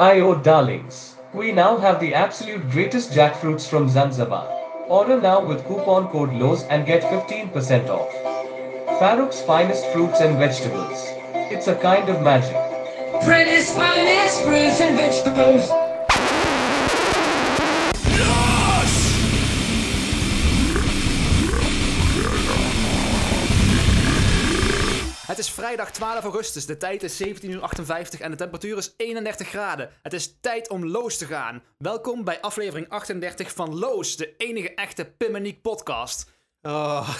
Ayo darlings, we now have the absolute greatest jackfruits from Zanzibar. Order now with coupon code LOWS and get 15% off. Farouk's finest fruits and vegetables. It's a kind of magic. British finest fruits and vegetables. Het is vrijdag 12 augustus, de tijd is 17.58 uur en de temperatuur is 31 graden. Het is tijd om Loos te gaan. Welkom bij aflevering 38 van Loos, de enige echte Pimmeniek podcast. Oh,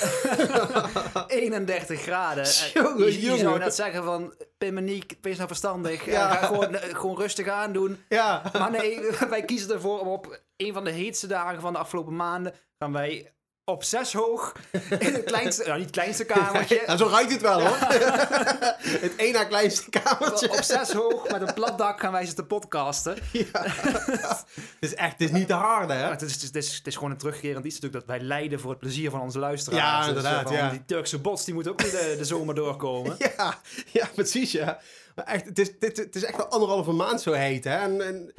31 graden. Jongen, je, je zou net zeggen van, Pimmeniek, wees nou verstandig. Ja. Ja. Ga gewoon, eh, gewoon rustig aan doen. ja. Maar nee, wij kiezen ervoor om op een van de heetste dagen van de afgelopen maanden... gaan wij op zes hoog in het kleinste, nou niet het kleinste kamertje... Nou, zo ruikt het wel hoor. het één na kleinste kamertje. op zes hoog met een plat dak gaan wij zitten podcasten. Het is echt, het is niet te harde hè. Het, is, het, is, het, is, gewoon een terugkerend iets natuurlijk dat wij lijden voor het plezier van onze luisteraars. Ja, Dus, inderdaad, eh, ja. Die Turkse bots die moeten ook de, de zomer doorkomen. Ja, ja, precies ja. Maar echt, het is, dit, het is echt al anderhalve maand zo heet hè. En, en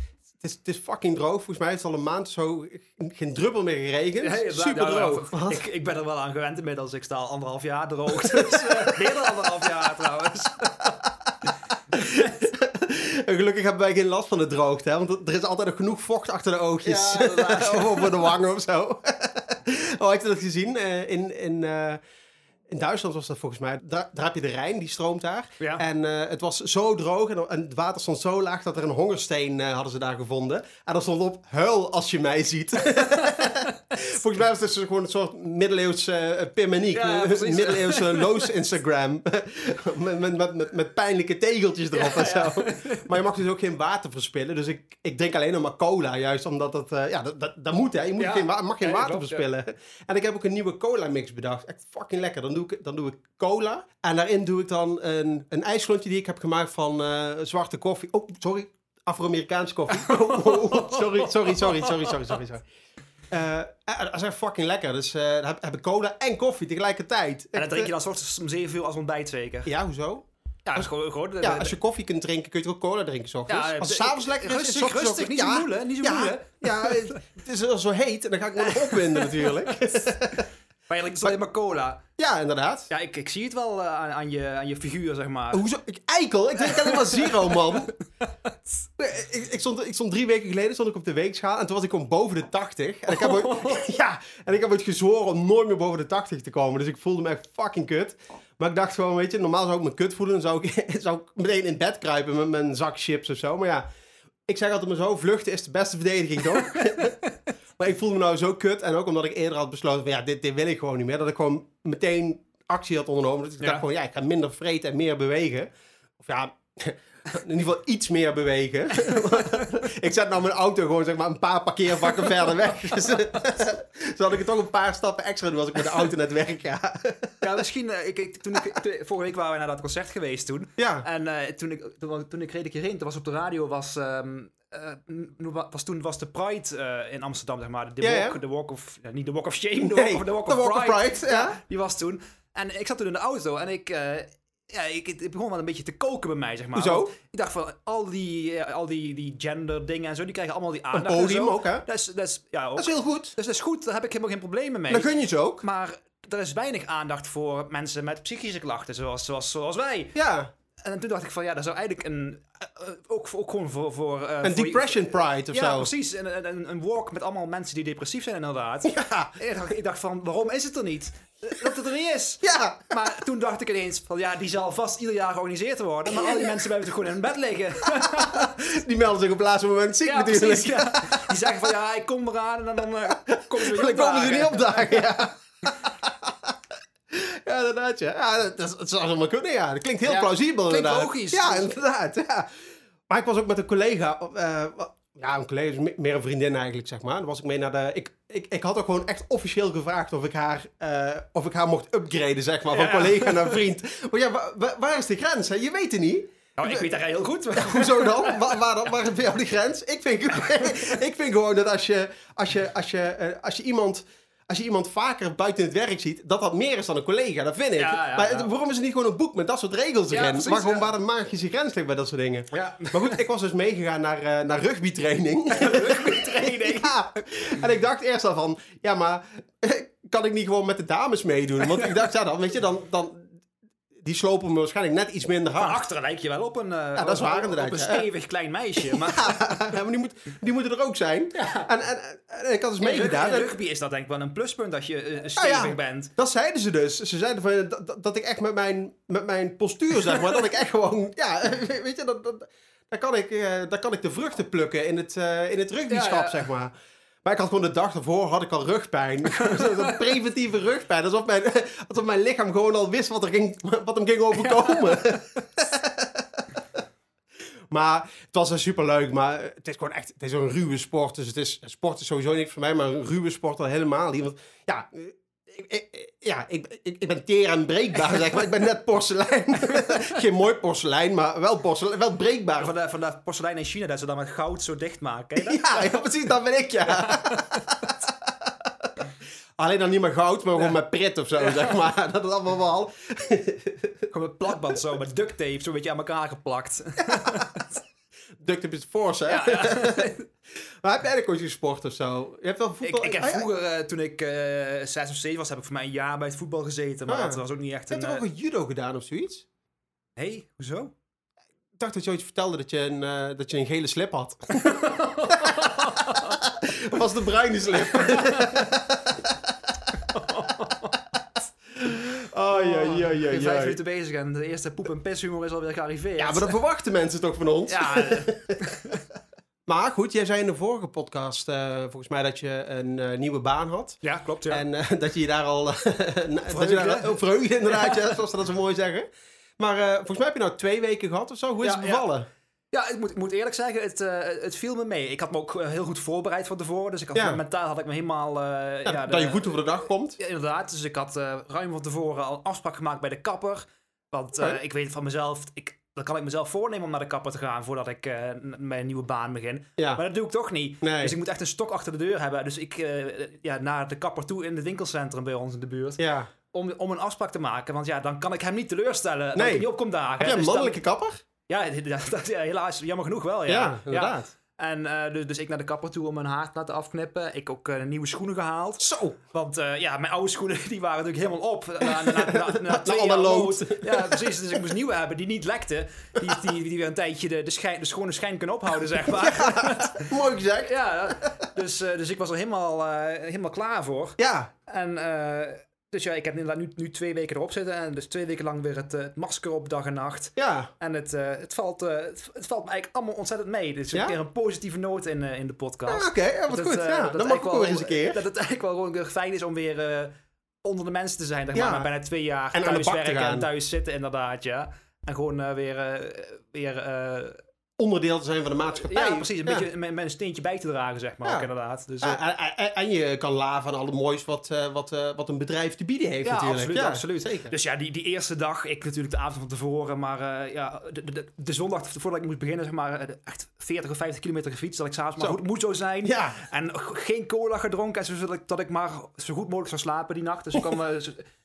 het, is, het is fucking droog. Volgens mij heeft het al een maand zo geen druppel meer geregend. Ja, Super nou, nou, droog. nou, ik, ik ben er wel aan gewend inmiddels. Ik sta al anderhalf jaar droog. Dus, eh, meer dan anderhalf jaar trouwens. En gelukkig hebben wij geen last van de droogte, hè? want er is altijd nog genoeg vocht achter de oogjes. Ja, of op de wangen of zo. oh, heb je dat gezien? Eh, in, in, eh, in Duitsland was dat volgens mij. Daar, daar heb je de Rijn, die stroomt daar. Ja. En eh, het was zo droog en, en het water stond zo laag dat er een hongersteen eh, hadden ze daar gevonden. En er stond op, huil als je mij ziet. volgens mij was het dus gewoon een soort middeleeuwse uh, Pimmeniek. Ja, een precies. middeleeuwse loos Instagram. met, met, met, met, pijnlijke tegeltjes erop en zo. Maar je mag dus ook geen water verspillen. Dus ik, ik drink alleen nog maar cola, juist omdat dat... eh, ja, dat, dat, dat moet hè. Je moet Ja. geen, mag geen Ja, water klopt, ja. verspillen. En ik heb ook een nieuwe cola mix bedacht. Echt fucking lekker. Dan doe ik, dan doe ik cola. En daarin doe ik dan een, een ijsklontje die ik heb gemaakt van eh, zwarte koffie. Oh, sorry. Afro-Amerikaanse koffie. Oh, oh, oh, sorry, sorry, sorry, sorry, sorry, sorry. sorry. Eh, eh, dat is echt fucking lekker. Dus eh, dan heb, heb ik cola en koffie tegelijkertijd. En Echt, drink je eh, dan 's ochtends om 7 uur als ontbijt zeker. Ja, hoezo? Ja, dat is gewoon, gewoon de- Ja, als je koffie kunt drinken, kun je ook cola drinken. Ja, als het s'avonds lekker is, is rustig, rustig, ook- niet zo ja, moelen, niet zo ja, moelen. Ja, het is al zo heet en dan ga ik me nog opwinden natuurlijk. Maar is alleen maar cola. Ja, inderdaad. Ja, ik, ik zie het wel eh, aan, aan, je, aan je figuur, zeg maar. Hoezo? Ik, eikel, ik drink alleen maar zero, man. Nee, Ik, ik, stond, ik stond drie weken geleden stond ik op de weegschaal en toen was ik gewoon boven de 80. En ik heb ooit, ja, en ik heb ooit gezworen om nooit meer boven de 80 te komen. Dus ik voelde me echt fucking kut. Maar ik dacht gewoon, weet je, normaal zou ik me kut voelen. Dan zou ik, zou ik meteen in bed kruipen met mijn zak chips of zo. Maar ja, ik zeg altijd maar zo, vluchten is de beste verdediging, toch? Maar ik voelde me nou zo kut. En ook omdat ik eerder had besloten van, ja, dit, dit wil ik gewoon niet meer. Dat ik gewoon meteen actie had ondernomen. Dus ik Ja. dacht gewoon, ja, ik ga minder vreten en meer bewegen. Of ja, in ieder geval iets meer bewegen. ik zet nou mijn auto gewoon zeg maar een paar parkeervakken verder weg. Dus, had ik er toch een paar stappen extra doen als ik met de auto naar het werk ga. Ja, misschien, eh, ik, ik, toen ik, vorige week waren we naar dat concert geweest toen. ja. En eh, toen, ik, toen, toen ik reed ik hierheen, toen was op de radio, was, ehm, eh, was toen was de Pride eh, in Amsterdam, zeg maar. De, walk, de walk of, niet de Walk of Shame, de Nee, walk, of, de walk of Walk of Pride. Ja. Die was toen. En ik zat toen in de auto en ik... eh, ja, ik, het begon wel een beetje te koken bij mij, zeg maar. Want Ik dacht van, al die, al die, die gender dingen en zo, die krijgen allemaal die aandacht Een en podium zo. ook, hè? Dat is, dat is, ja, ook. Dat is heel goed. Dus dat is goed, daar heb ik helemaal geen problemen mee. Dan gun je ze ook. Maar er is weinig aandacht voor mensen met psychische klachten, zoals, zoals, zoals wij. Ja. En toen dacht ik van, ja, dat zou eigenlijk een... eh, eh, ook, ook gewoon voor... voor eh, Een voor- depression pride of Ja, zo. precies. Een, een, een walk met allemaal mensen die depressief zijn inderdaad. Ja. Ik, dacht, ik dacht van, waarom is het er niet? Dat het er niet is. Ja. Maar toen dacht ik ineens van, ja, die zal vast ieder jaar georganiseerd worden. Maar al die mensen blijven toch gewoon in bed liggen. Die melden zich op het laatste moment ziek Ja, natuurlijk. precies. Ja. Die zeggen van, ja, ik kom eraan en dan eh komen ze weer Dan komen ze opdagen. niet opdagen, ja. Ja, inderdaad, ja. ja dat, dat, dat zou allemaal kunnen, ja. Dat klinkt heel Ja, plausibel, klinkt inderdaad. logisch. Ja, inderdaad, ja. Maar ik was ook met een collega, eh, ja, een collega, meer een vriendin eigenlijk, zeg maar. Dan was ik mee naar de... Ik, ik, ik had ook gewoon echt officieel gevraagd of ik haar, eh, of ik haar mocht upgraden, zeg maar, van Ja. collega naar vriend. Maar ja, wa- wa- waar is de grens, hè? Je weet het niet. Nou, ik weet dat heel goed. Hoezo dan? Waar, waar, dan? waar is bij jou de grens? Ik vind, ik vind gewoon dat als je, als je, als je, eh, als je iemand als je iemand vaker buiten het werk ziet, dat dat meer is dan een collega. Dat vind ik. Ja, ja, maar ja. het- waarom is er niet gewoon een boek met dat soort regels erin? precies, maar gewoon waar de magische grens ligt bij dat soort dingen. Ja. Maar goed, ik was dus meegegaan naar, eh naar rugbytraining. Training. ja. En ik dacht eerst al van, ja, maar kan ik niet gewoon met de dames meedoen? Want ik dacht, ja, dan weet je, dan, dan die slopen me waarschijnlijk net iets minder Van hard. achteren lijk je wel op een, eh, dat is waar op- inderdaad, Op een ja. stevig klein meisje. Maar Ja, maar die, moet, die moeten er ook zijn. En, en, en ik had dus in meegedaan. en- rugby is dat denk ik wel een pluspunt als je eh, Ah, stevig ja. bent. Dat zeiden ze dus. Ze zeiden van, dat, dat- ik echt met mijn, met mijn postuur, zeg maar, dat ik echt gewoon, ja, weet je, dat, dat, daar, kan ik, eh, daar kan ik de vruchten plukken in het, eh in het rugbyschap, Ja, ja. zeg maar. Maar ik had gewoon de dag ervoor had ik al rugpijn. Zo'n preventieve rugpijn. Alsof mijn, alsof mijn lichaam gewoon al wist wat, er ging, wat hem ging overkomen. maar het was super superleuk. Maar het is gewoon echt het is een ruwe sport. Dus het is, sport is sowieso niks voor mij. Maar een ruwe sport al helemaal niet. Want ja, ik, ja ik, ik, ik ben teer en breekbaar, zeg maar. Ik ben net porselein. Geen mooi porselein, maar wel, porselein, wel breekbaar. Van de, van de porselein in China, dat ze dan met goud zo dicht maken. Ja, ja, precies, dat ben ik, ja. Alleen dan niet meer goud, maar gewoon met prit of zo, zeg maar. Dat is allemaal wel. Gewoon met plakband zo, met duct tape, zo een beetje aan elkaar geplakt. Duct tape is force, hè? Ja, ja. Maar heb jij eigenlijk ooit gesport of zo? Je hebt wel voetbal... Ik, ik heb Ah, vroeger, eh, toen ik eh, zes of zeven was, heb ik voor mij een jaar bij het voetbal gezeten. Maar Ah. dat was ook niet echt Je een... hebt toch eh, ook een judo gedaan of zoiets? hey, hoezo? Ik dacht dat je ooit vertelde dat je een, dat je een gele slip had. Of was een bruine slip? Oh, ja, ja, ja, Ik ben ja. vijf minuten bezig en de eerste poep- en pishumor is alweer gearriveerd. Ja, maar dat verwachten mensen toch van ons? Ja, eh, Maar goed, jij zei in de vorige podcast eh, volgens mij dat je een eh, nieuwe baan had. ja klopt, ja. En eh, dat je je daar al dat je daar al- verheugde, inderdaad, ja, zoals ze dat zo mooi zeggen. Maar eh, volgens mij heb je nou twee weken gehad of zo. Hoe is Ja, het ja. bevallen? Ja, ik moet, ik moet eerlijk zeggen, het, eh, het viel me mee. Ik had me ook eh, heel goed voorbereid van tevoren. Dus ik had, Ja. mentaal had ik me helemaal... eh, Ja, ja, dat je goed over de dag komt. Ja, inderdaad. Dus ik had ruim van tevoren al een afspraak gemaakt bij de kapper. Want ik weet van mezelf, ik, dan kan ik mezelf voornemen om naar de kapper te gaan voordat ik n- mijn nieuwe baan begin. Ja. Maar dat doe ik toch niet. Nee. Dus ik moet echt een stok achter de deur hebben. Dus ik ja, naar de kapper toe in het winkelcentrum bij ons in de buurt. Ja. Om, om een afspraak te maken. Want ja, dan kan ik hem niet teleurstellen. Dat ik niet op kom dagen. Heb jij een Dus dan- mannelijke kapper? Ja, dat, ja, helaas. Jammer genoeg wel, ja. Ja, inderdaad. En eh, dus, dus ik naar de kapper toe om mijn haar te laten afknippen. Ik ook eh, nieuwe schoenen gehaald. Zo. Want eh, ja, mijn oude schoenen die waren natuurlijk helemaal op. Na, na, na, na, na twee alle jaar lood. Ja, precies. Dus ik moest nieuwe hebben die niet lekten. Die, die, die weer een tijdje de, de, schijn, de schone schijn kunnen ophouden, zeg maar. Mooi gezegd. Ja, dus, dus ik was er helemaal, helemaal klaar voor. Ja. En dus ja, ik heb inderdaad nu, nu twee weken erop zitten. En dus twee weken lang weer het, eh, het masker op dag en nacht. Ja. En het, eh, het, valt, eh, het, het valt me eigenlijk allemaal ontzettend mee. Is Ja? een keer een positieve noot in, in de podcast. Ah, Oké, ja, wat Dat, goed. eh, ja. dat Dan mag ik ook eens een keer. Dat het eigenlijk wel gewoon fijn is om weer onder de mensen te zijn. Zeg maar, Ja. na bijna twee jaar En thuis werken en thuis zitten inderdaad, ja. En gewoon weer, weer Onderdeel te zijn van de maatschappij. ja, precies, een Ja. beetje met, een steentje bij te dragen, zeg maar, Ja. ook inderdaad. Dus, eh, Ah, En, en- en je kan laven aan al het moois wat, eh, wat, eh, wat een bedrijf te bieden heeft ja, natuurlijk. absoluut, ja, absoluut. Zeker. Dus ja, die, die eerste dag, ik natuurlijk de avond van tevoren, maar ja, de, de, de, zondag voordat ik moest beginnen, zeg maar, echt 40 of 50 kilometer gefietst, dat ik s'avonds maar goed moet zo zijn. Ja. En geen cola gedronken, en zodat ik, dat ik maar zo goed mogelijk zou slapen die nacht. Dus ik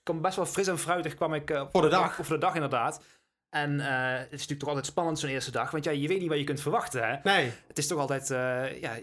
kwam, best wel fris en fruitig kwam ik, Voor de dag. Voor de dag, inderdaad. En eh, het is natuurlijk toch altijd spannend zo'n eerste dag, want ja, je weet niet wat je kunt verwachten. Hè? Nee. Het is toch altijd eh, ja,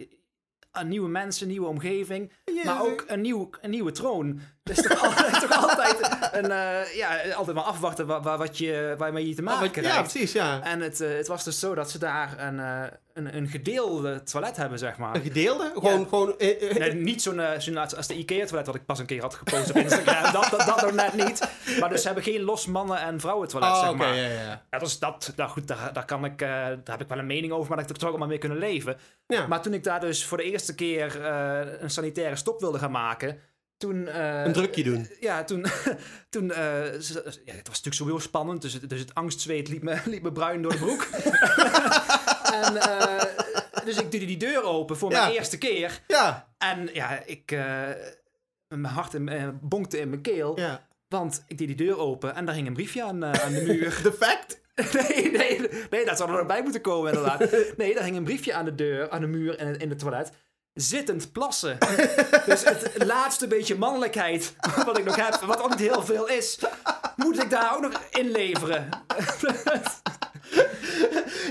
een nieuwe mensen, een nieuwe omgeving, maar ook een, nieuw, een nieuwe troon. Is toch altijd, toch altijd, een, eh, ja, altijd maar afwachten wa- wa- wat je, waarmee je te Ah, maken wat- krijgt. ja, precies, ja. En het, eh, het was dus zo dat ze daar een, eh, een, een gedeelde toilet hebben, zeg maar. Een gedeelde? Gewoon, gewoon... Nee, niet zo'n zo'n als de IKEA-toilet wat ik pas een keer had gepost op Instagram. dat, dat, dat nog net niet. Maar dus ze hebben geen los mannen- en vrouwentoilet, oh, zeg maar. ja, ja. Ja, dus dat, nou goed, daar, daar, kan ik, daar heb ik wel een mening over, maar dat ik er toch allemaal mee kunnen leven. Ja. Maar toen ik daar dus voor de eerste keer een sanitaire stop wilde gaan maken, toen... eh, Een drukje doen. Ja, toen... toen eh, ze- ja, het was natuurlijk sowieso spannend, dus het, dus het angstzweet liep me, liep me bruin door de broek. en, eh, dus ik deed die deur open voor Ja. mijn eerste keer. Ja, En ja, ik... eh, mijn hart in, eh, bonkte in mijn keel. ja. Want ik deed die deur open en daar hing een briefje aan, eh, aan de muur. De fact? Nee, nee, nee, dat zou er nog bij moeten komen inderdaad. Nee, daar hing een briefje aan de deur, aan de muur in in het toilet. Zittend plassen. dus het laatste beetje mannelijkheid wat ik nog heb, wat ook niet heel veel is, moet ik daar ook nog inleveren.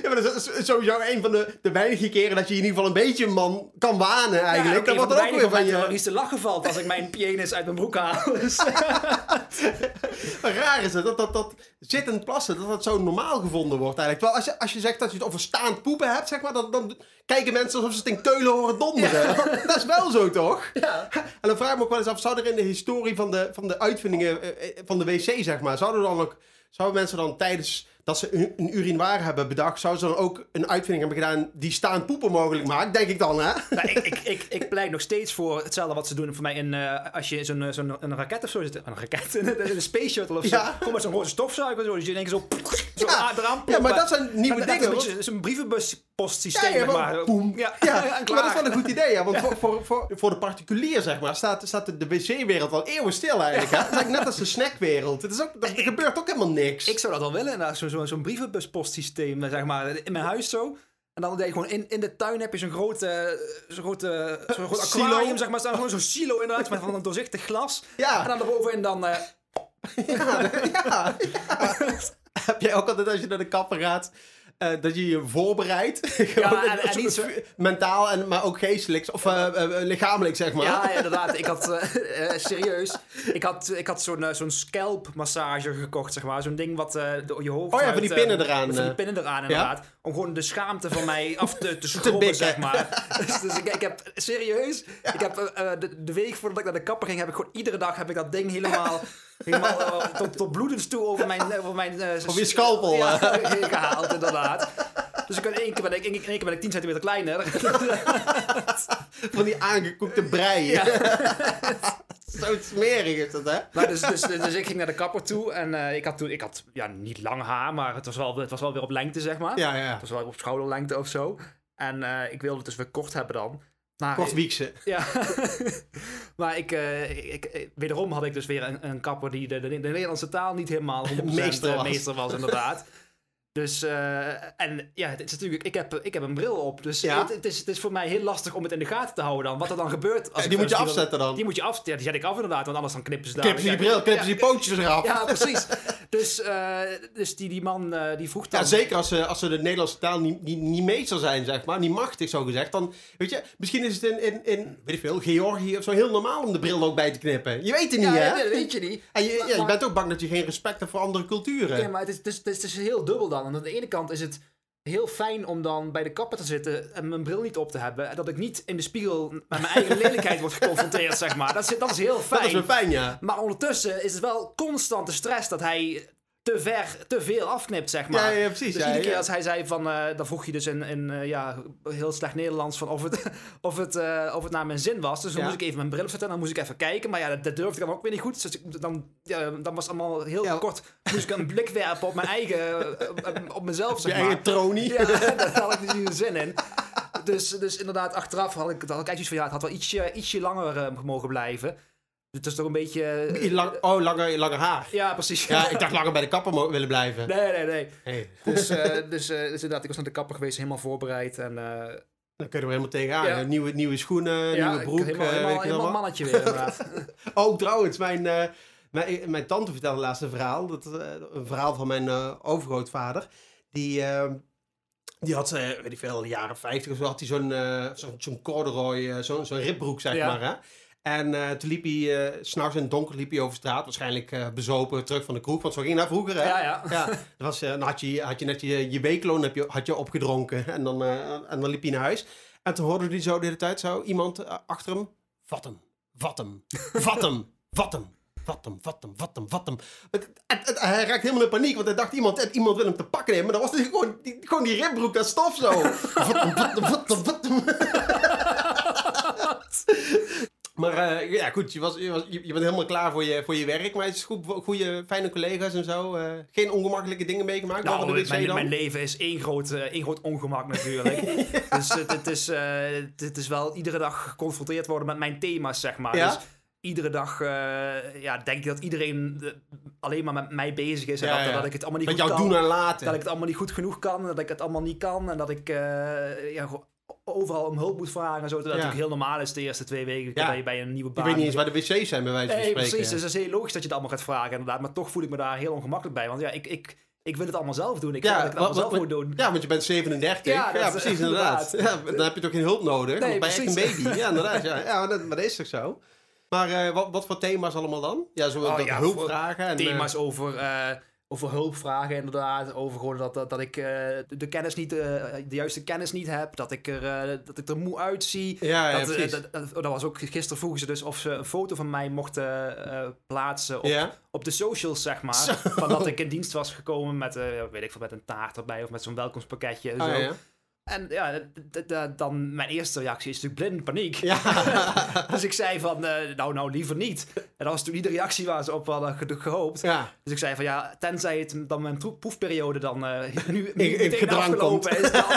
Ja, maar dat is sowieso een van de, de weinige keren dat je in ieder geval een beetje een man kan wanen eigenlijk. Ja, dat wordt er ook weer van je... iets te lachen valt als ik mijn penis uit mijn broek haal. Dus, Maar raar is het, dat, dat, dat zittend plassen, dat dat zo normaal gevonden wordt eigenlijk. Terwijl als je, als je zegt dat je het over staand poepen hebt, zeg maar, dan, dan kijken mensen alsof ze het in keulen horen donderen. dat is wel zo, toch? ja. En dan vraag ik me ook wel eens af, zou er in de historie van de, van de uitvindingen eh, eh, van de wc, zeg maar, zouden dan ook, zouden mensen dan tijdens dat ze een, een urinoir hebben bedacht, zouden ze dan ook een uitvinding hebben gedaan die staand poepen mogelijk maakt, denk ik dan, hè? Nou, ik, ik, ik, ik pleit nog steeds voor hetzelfde wat ze doen voor mij in, eh, als je zo'n zo'n een raket of zo zit. Een raket, een, een space shuttle of zo. Ja. Gewoon met zo'n grote stofzuiger. Zo, dus je denkt zo, zo Ja. eraan Ja, ploppen. maar dat zijn nieuwe Maar dat is dingen. een brievenbuspostsysteem, Ja, ja, maar maar. boem. Ja, Ja, maar dat is wel een goed idee, ja. Want voor, voor, voor, voor de particulier, zeg maar, staat, staat de, de wc-wereld al eeuwen stil eigenlijk. Hè? Het is net als de snackwereld. Het is ook, er gebeurt ook helemaal niks. Ik zou dat wel willen, inderdaad. Zo'n zo, zo'n brievenbuspostsysteem, zeg maar, in mijn huis zo. En dan deed je gewoon in, in de tuin heb je zo'n grote, zo'n grote, zo'n groot Silo. aquarium, zeg maar, staan gewoon zo'n silo inderdaad, met van een doorzichtig glas. Ja. En dan erbovenin dan, Ja, ja, ja. Heb jij ook altijd als je naar de kapper gaat, eh, dat je je voorbereidt? Gewoon en- en zo- niet zo- Mentaal, en, maar ook geestelijk, of eh, lichamelijk, zeg maar. Ja, ja, inderdaad. Ik had, serieus, ik had, ik had zo'n zo'n scalp massager gekocht, zeg maar. Zo'n ding wat de, je hoofd Oh ja, van die pinnen eraan, Van die pinnen eraan, inderdaad. Om gewoon de schaamte van mij af te, te schrobben, zeg maar. Dus, dus ik, ik heb, serieus, ik heb de, de week voordat ik naar de kapper ging, heb ik gewoon iedere dag heb ik dat ding helemaal... Helemaal eh, tot, tot bloedens toe over mijn... Over mijn eh, Of je scalpel, Ja, eh. gehaald, inderdaad. Dus ik ben één keer ben ik, één keer ben ik 10 centimeter kleiner. Van die aangekoekte brei. Ja. Zo smerig is dat, hè? Maar dus, dus, dus ik ging naar de kapper toe en eh, ik had toen, ik had ja, niet lang haar, maar het was, wel, het was wel weer op lengte, zeg maar. Ja, ja. Het was wel op schouderlengte of zo. En eh, ik wilde het dus weer kort hebben dan. Maar, Kort wiekse. Ja. maar ik, eh, ik, ik- wederom had ik dus weer een, een kapper die de, de, de Nederlandse taal niet helemaal 100% Meester was. meester was, inderdaad. Dus, eh, en ja, het is natuurlijk, ik heb, ik heb een bril op, dus Ja. het, het, is, het is voor mij heel lastig om het in de gaten te houden dan. Wat er dan gebeurt. Als ik die moet je afzetten dan. Die moet je af, ja, die zet ik af inderdaad, want anders dan knippen ze daar. Knippen ze die bril, knippen ze die pootjes eraf. Ja, precies. Dus, eh, dus die, die man eh, die vroeg dan... Ja, zeker als ze, als ze de Nederlandse taal niet, niet, niet meester zijn, zeg maar. Niet machtig, zo gezegd. Dan, weet je, misschien is het in, in, in weet ik veel, Georgië of zo heel normaal om de bril ook bij te knippen. Je weet het niet, Ja, hè? dat weet je niet. En je, ja, je bent ook bang dat je geen respect hebt voor andere culturen. Ja, maar het is, het, is, het, is, het is heel dubbel dan. Want aan de ene kant is het heel fijn om dan bij de kapper te zitten en mijn bril niet op te hebben. En dat ik niet in de spiegel met mijn eigen lelijkheid word geconfronteerd, zeg maar. Dat is, dat is heel fijn. dat is wel fijn, ja. Maar ondertussen is het wel constante stress dat hij te ver, te veel afknipt, zeg maar. Ja, ja, precies, Dus ja, iedere keer als hij zei van, eh, dan vroeg je dus in, in eh, ja, heel slecht Nederlands van of het, of het, eh, of het naar mijn zin was. Dus dan moest ik even mijn bril opzetten en dan moest ik even kijken. Maar ja, dat, dat durfde ik dan ook weer niet goed. Dus ik- dan, ja, dan was het allemaal heel kort. Moest ik een blik werpen op mijn eigen, op mezelf, Je zeg maar. eigen tronie. Ja, daar had ik dus niet de zin in. Dus, dus inderdaad, achteraf had ik, had ik eigenlijk zoiets van, ja, het had wel ietsje, ietsje langer mogen blijven. Het is toch een beetje... eh, Lang, oh, langer, langer haar. ja, precies. Ja, ik dacht langer bij de kapper willen blijven. Nee, nee, nee. Hey, Dus, eh, dus, eh, dus inderdaad, ik was naar de kapper geweest, helemaal voorbereid. En, eh, dan kun je er helemaal tegenaan. Ja. Nieuwe, nieuwe schoenen, ja, nieuwe broek. ik- helemaal, eh, helemaal, weet ik helemaal mannetje weer, inderdaad. Oh, trouwens, mijn, eh, mijn, mijn tante vertelde laatst een verhaal. Dat, eh, een verhaal van mijn eh, overgrootvader. Die, eh, die had, weet ik veel, in de jaren 50 of zo, had hij zo'n eh, zo'n zo'n corduroy, eh, zo'n zo'n ribbroek, zeg Ja. maar. Hè? En eh, toen liep hij, eh, s s'nachts in het donker liep hij over straat. Waarschijnlijk eh, bezopen, terug van de kroeg. Want zo ging dat vroeger, hè? Ja, ja. Ja, dat was, eh, dan had je, had je net je, je weekloon heb je, had je opgedronken. En dan, eh, en dan liep hij naar huis. En toen hoorde hij zo de hele tijd zo iemand eh, achter hem. Vat hem, vat hem, vat hem, vat hem. Vat hem, vat hem, vat hem, vat hem. Het- het- het- hij raakte helemaal in paniek, want hij dacht iemand, eh, iemand wil hem te pakken nemen. Maar dan was het gewoon die, gewoon die ribbroek, dat stof zo. Vat hem, vat hem, vat hem, vat hem. Maar eh, ja, goed, je, was, je, was, je, bent helemaal klaar voor je, voor je werk. Maar het is goed, goede, fijne collega's en zo. eh, geen ongemakkelijke dingen meegemaakt. Nou, de mijn, mijn leven is één groot, eh, één groot ongemak natuurlijk. dus het, is, het is wel iedere dag geconfronteerd worden met mijn thema's, zeg maar. Ja? Dus iedere dag ja, denk ik dat iedereen alleen maar met mij bezig is. En Ja, dat, dat ik het allemaal niet Met goed kan. doen en laten. Dat ik het allemaal niet goed genoeg kan. Dat ik het allemaal niet kan. En dat ik ja, overal om hulp moet vragen en zo. Dat Ja. natuurlijk heel normaal is de eerste twee weken Ja. dat je bij een nieuwe baan... weet niet eens waar de wc's zijn, bij wijze van Nee, spreken. precies. Dus dat is heel logisch dat je het allemaal gaat vragen inderdaad. Maar toch voel ik me daar heel ongemakkelijk bij. Want ja, ik, ik, ik wil het allemaal zelf doen. Ik Ja, dat ik het allemaal wat- zelf moet doen. Ja, want je bent 37. Ja, Ja, dat is- precies, inderdaad. Ja, dan heb je toch geen hulp nodig? Nee, echt een baby. Ja, inderdaad. Ja, ja maar, dat, maar dat is toch zo? Maar eh, wat, wat voor thema's allemaal dan? Ja, zo Oh, dat ja, hulp voor- vragen. En, eh, Thema's over, eh, over hulp vragen inderdaad. Over gewoon dat, dat, dat ik eh, de, kennis niet, eh, de juiste kennis niet heb. Dat ik er, eh, dat ik er moe uitzie. ja, ja, dat, dat, dat, dat was ook gisteren vroegen ze dus of ze een foto van mij mochten plaatsen op, ja? op de socials, zeg maar. Zo. Van dat ik in dienst was gekomen met, weet ik veel, met een taart erbij of met zo'n welkomstpakketje. en Ah, zo. ja. En ja, dan mijn eerste reactie is natuurlijk blind paniek. Ja. Dus ik zei van, eh, nou, nou liever niet. En dat was toen niet de reactie waar ze op hadden ge- gehoopt. ja. Dus ik zei van ja, tenzij het dan mijn proef- proefperiode dan eh, nu, In- in gedrang afgelopen komt. is. Dan,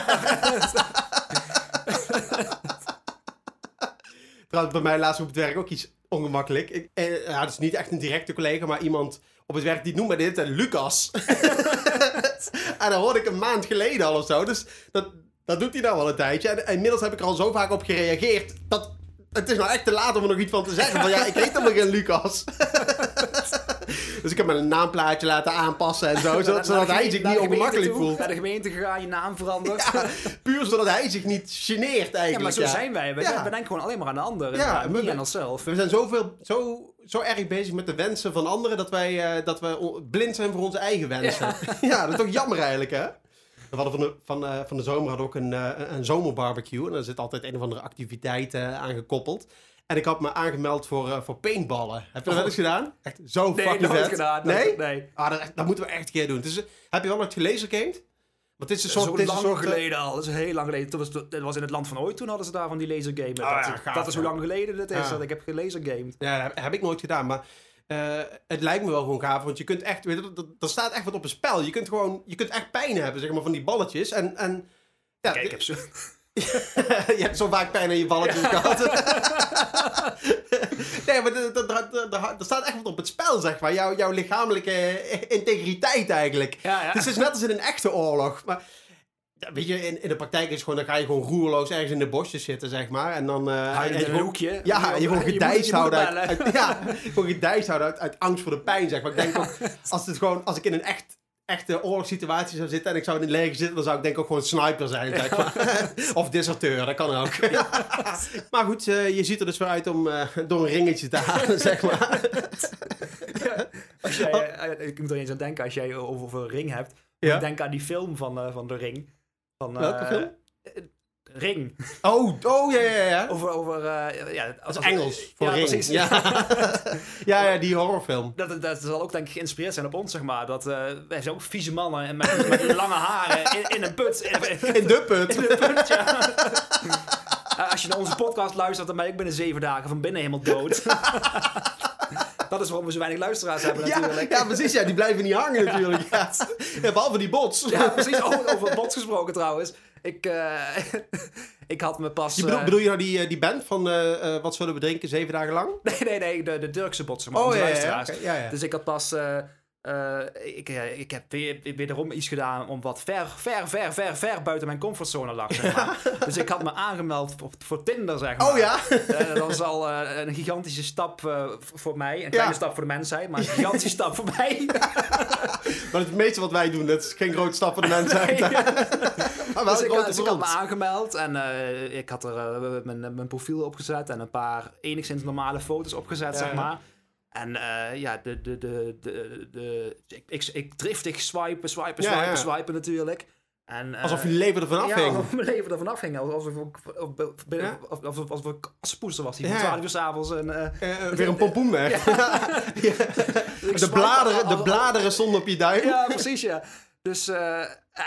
Trouwens, bij mij laatst op het werk ook iets ongemakkelijk. Ik, eh, ja, is niet echt een directe collega, maar iemand op het werk die noemt mij dit Lucas. en dat hoorde ik een maand geleden al of zo. Dus dat, dat doet hij nou al een tijdje. En, en inmiddels heb ik er al zo vaak op gereageerd. Dat, het is nou echt te laat om er nog iets van te zeggen. Van ja, ik heet helemaal geen Lucas. dus ik heb mijn naamplaatje laten aanpassen en zo. Zodat, hij zich niet ongemakkelijk voelt. Naar de gemeente gegaan, je naam veranderd. Ja, puur zodat hij zich niet geneert eigenlijk. Ja, maar zo zijn wij. We, Ja. denken gewoon alleen maar aan de ander. Ja, en we- niet aan onszelf. We zijn zoveel, zo, zo erg bezig met de wensen van anderen dat wij, eh, dat we blind zijn voor onze eigen wensen. Ja. dat is toch jammer eigenlijk, hè? We hadden van de, van, eh, van de zomer hadden ook een, eh, een zomerbarbecue. En daar zit altijd een of andere activiteit eh, aan gekoppeld. En ik had me aangemeld voor, eh, voor paintballen. Heb je dat wel eens gedaan? Echt zo Oh. Nee, fucking nooit vet. gedaan. Nee? Nee. Ah, dat, dat moeten we echt een keer doen. Dus, heb je wel nooit gelasergamed? Want dit is een Zo soort... dit een lang soort, geleden al. Dat is heel lang geleden. Toen was, dat was in het land van ooit. Toen hadden ze daar van die lasergame. Oh dat, ja, dat is hoe lang geleden dit is. Ja. Dat ik heb gelasergamed. Ja, heb ik nooit gedaan, maar eh, het lijkt me wel gewoon gaaf, want je kunt echt, weet je, er- staat echt wat op een spel. Je kunt gewoon, je kunt echt pijn hebben, zeg maar, van die balletjes. En, en ja, Kijk, ik heb zo... je hebt zo vaak pijn aan je balletjes gehad. nee, maar er, staat echt wat op het spel, zeg maar. Jouw, jouw lichamelijke integriteit eigenlijk. Ja, ja. Dus het is net als in een echte oorlog. Maar ja, weet je, in, in de praktijk is gewoon, dan ga je gewoon roerloos ergens in de bosjes zitten, zeg maar. En dan... eh, Hou je en in een hoekje. ja, je gewoon moet- gedijst houden uit, ja, gewoon gedijst houden uit, uit angst voor de pijn, zeg maar. Ik denk ook, als, het gewoon, als ik in een echt, echte oorlogssituatie zou zitten en ik zou in het leger zitten, dan zou ik denk ik ook gewoon sniper zijn, zeg maar. of deserteur, dat kan ook. maar goed, eh, je ziet er dus weer uit om eh, door een ringetje te halen, zeg maar. Als jij, eh, ik moet er eens aan denken, als jij over, een ring hebt. Ja. Denk aan die film van, van de ring. Van, eh, Welke film? eh, Ring. Oh, oh ja, ja, ja. Over, over eh, ja, is Engels, voor ja, ring. precies. Ja. ja, ja, die horrorfilm. Dat, dat zal ook denk ik geïnspireerd zijn op ons, zeg maar. Dat, wij zijn ook vieze mannen en met, met lange haren in, in een put. In, In de put. in een put, ja. Als je naar onze podcast luistert, dan ben ik binnen zeven dagen van binnen helemaal dood. Dat is waarom we zo weinig luisteraars hebben Ja, natuurlijk. ja, precies. Ja, die blijven niet hangen natuurlijk. Ja. Behalve die bots. Ja, precies. Oh, over bots gesproken trouwens. Ik, eh, ik had me pas... Je bedoel, eh, bedoel je nou die, eh, die band van Wat zullen we drinken zeven dagen lang? Nee, nee, nee. De, de Turkse bots, maar. Oh onze luisteraars. Dus ik had pas... eh, ik, ik heb weer, wederom iets gedaan om wat ver, ver, ver, ver, ver buiten mijn comfortzone lag. Zeg maar. Dus ik had me aangemeld voor, voor Tinder, zeg maar. Oh ja? Eh, dat was al eh, een gigantische stap voor mij. Een kleine stap voor de mensheid, maar een gigantische stap voor mij. Maar het meeste wat wij doen, dat is geen grote stap voor de mensen. maar Dus ik, had, dus ik had me aangemeld en ik had er mijn, mijn profiel opgezet en een paar enigszins normale foto's opgezet, zeg maar. En eh, ja, de, de, de, de, de, ik, ik, ik driftig swipen, swipen, Ja, swipen, ja. swipen natuurlijk. En, eh, Alsof je leven ervan ja, afhing. alsof mijn leven ervan afhing. Alsof ik of, Ja. of, of, of, of ik aspoester was die Ja. van 12 uur s'avonds. En, eh, Eh, weer een pompoen weg. De, bladeren, al- de bladderen stonden op je duim. Ja, precies, ja. Dus, eh,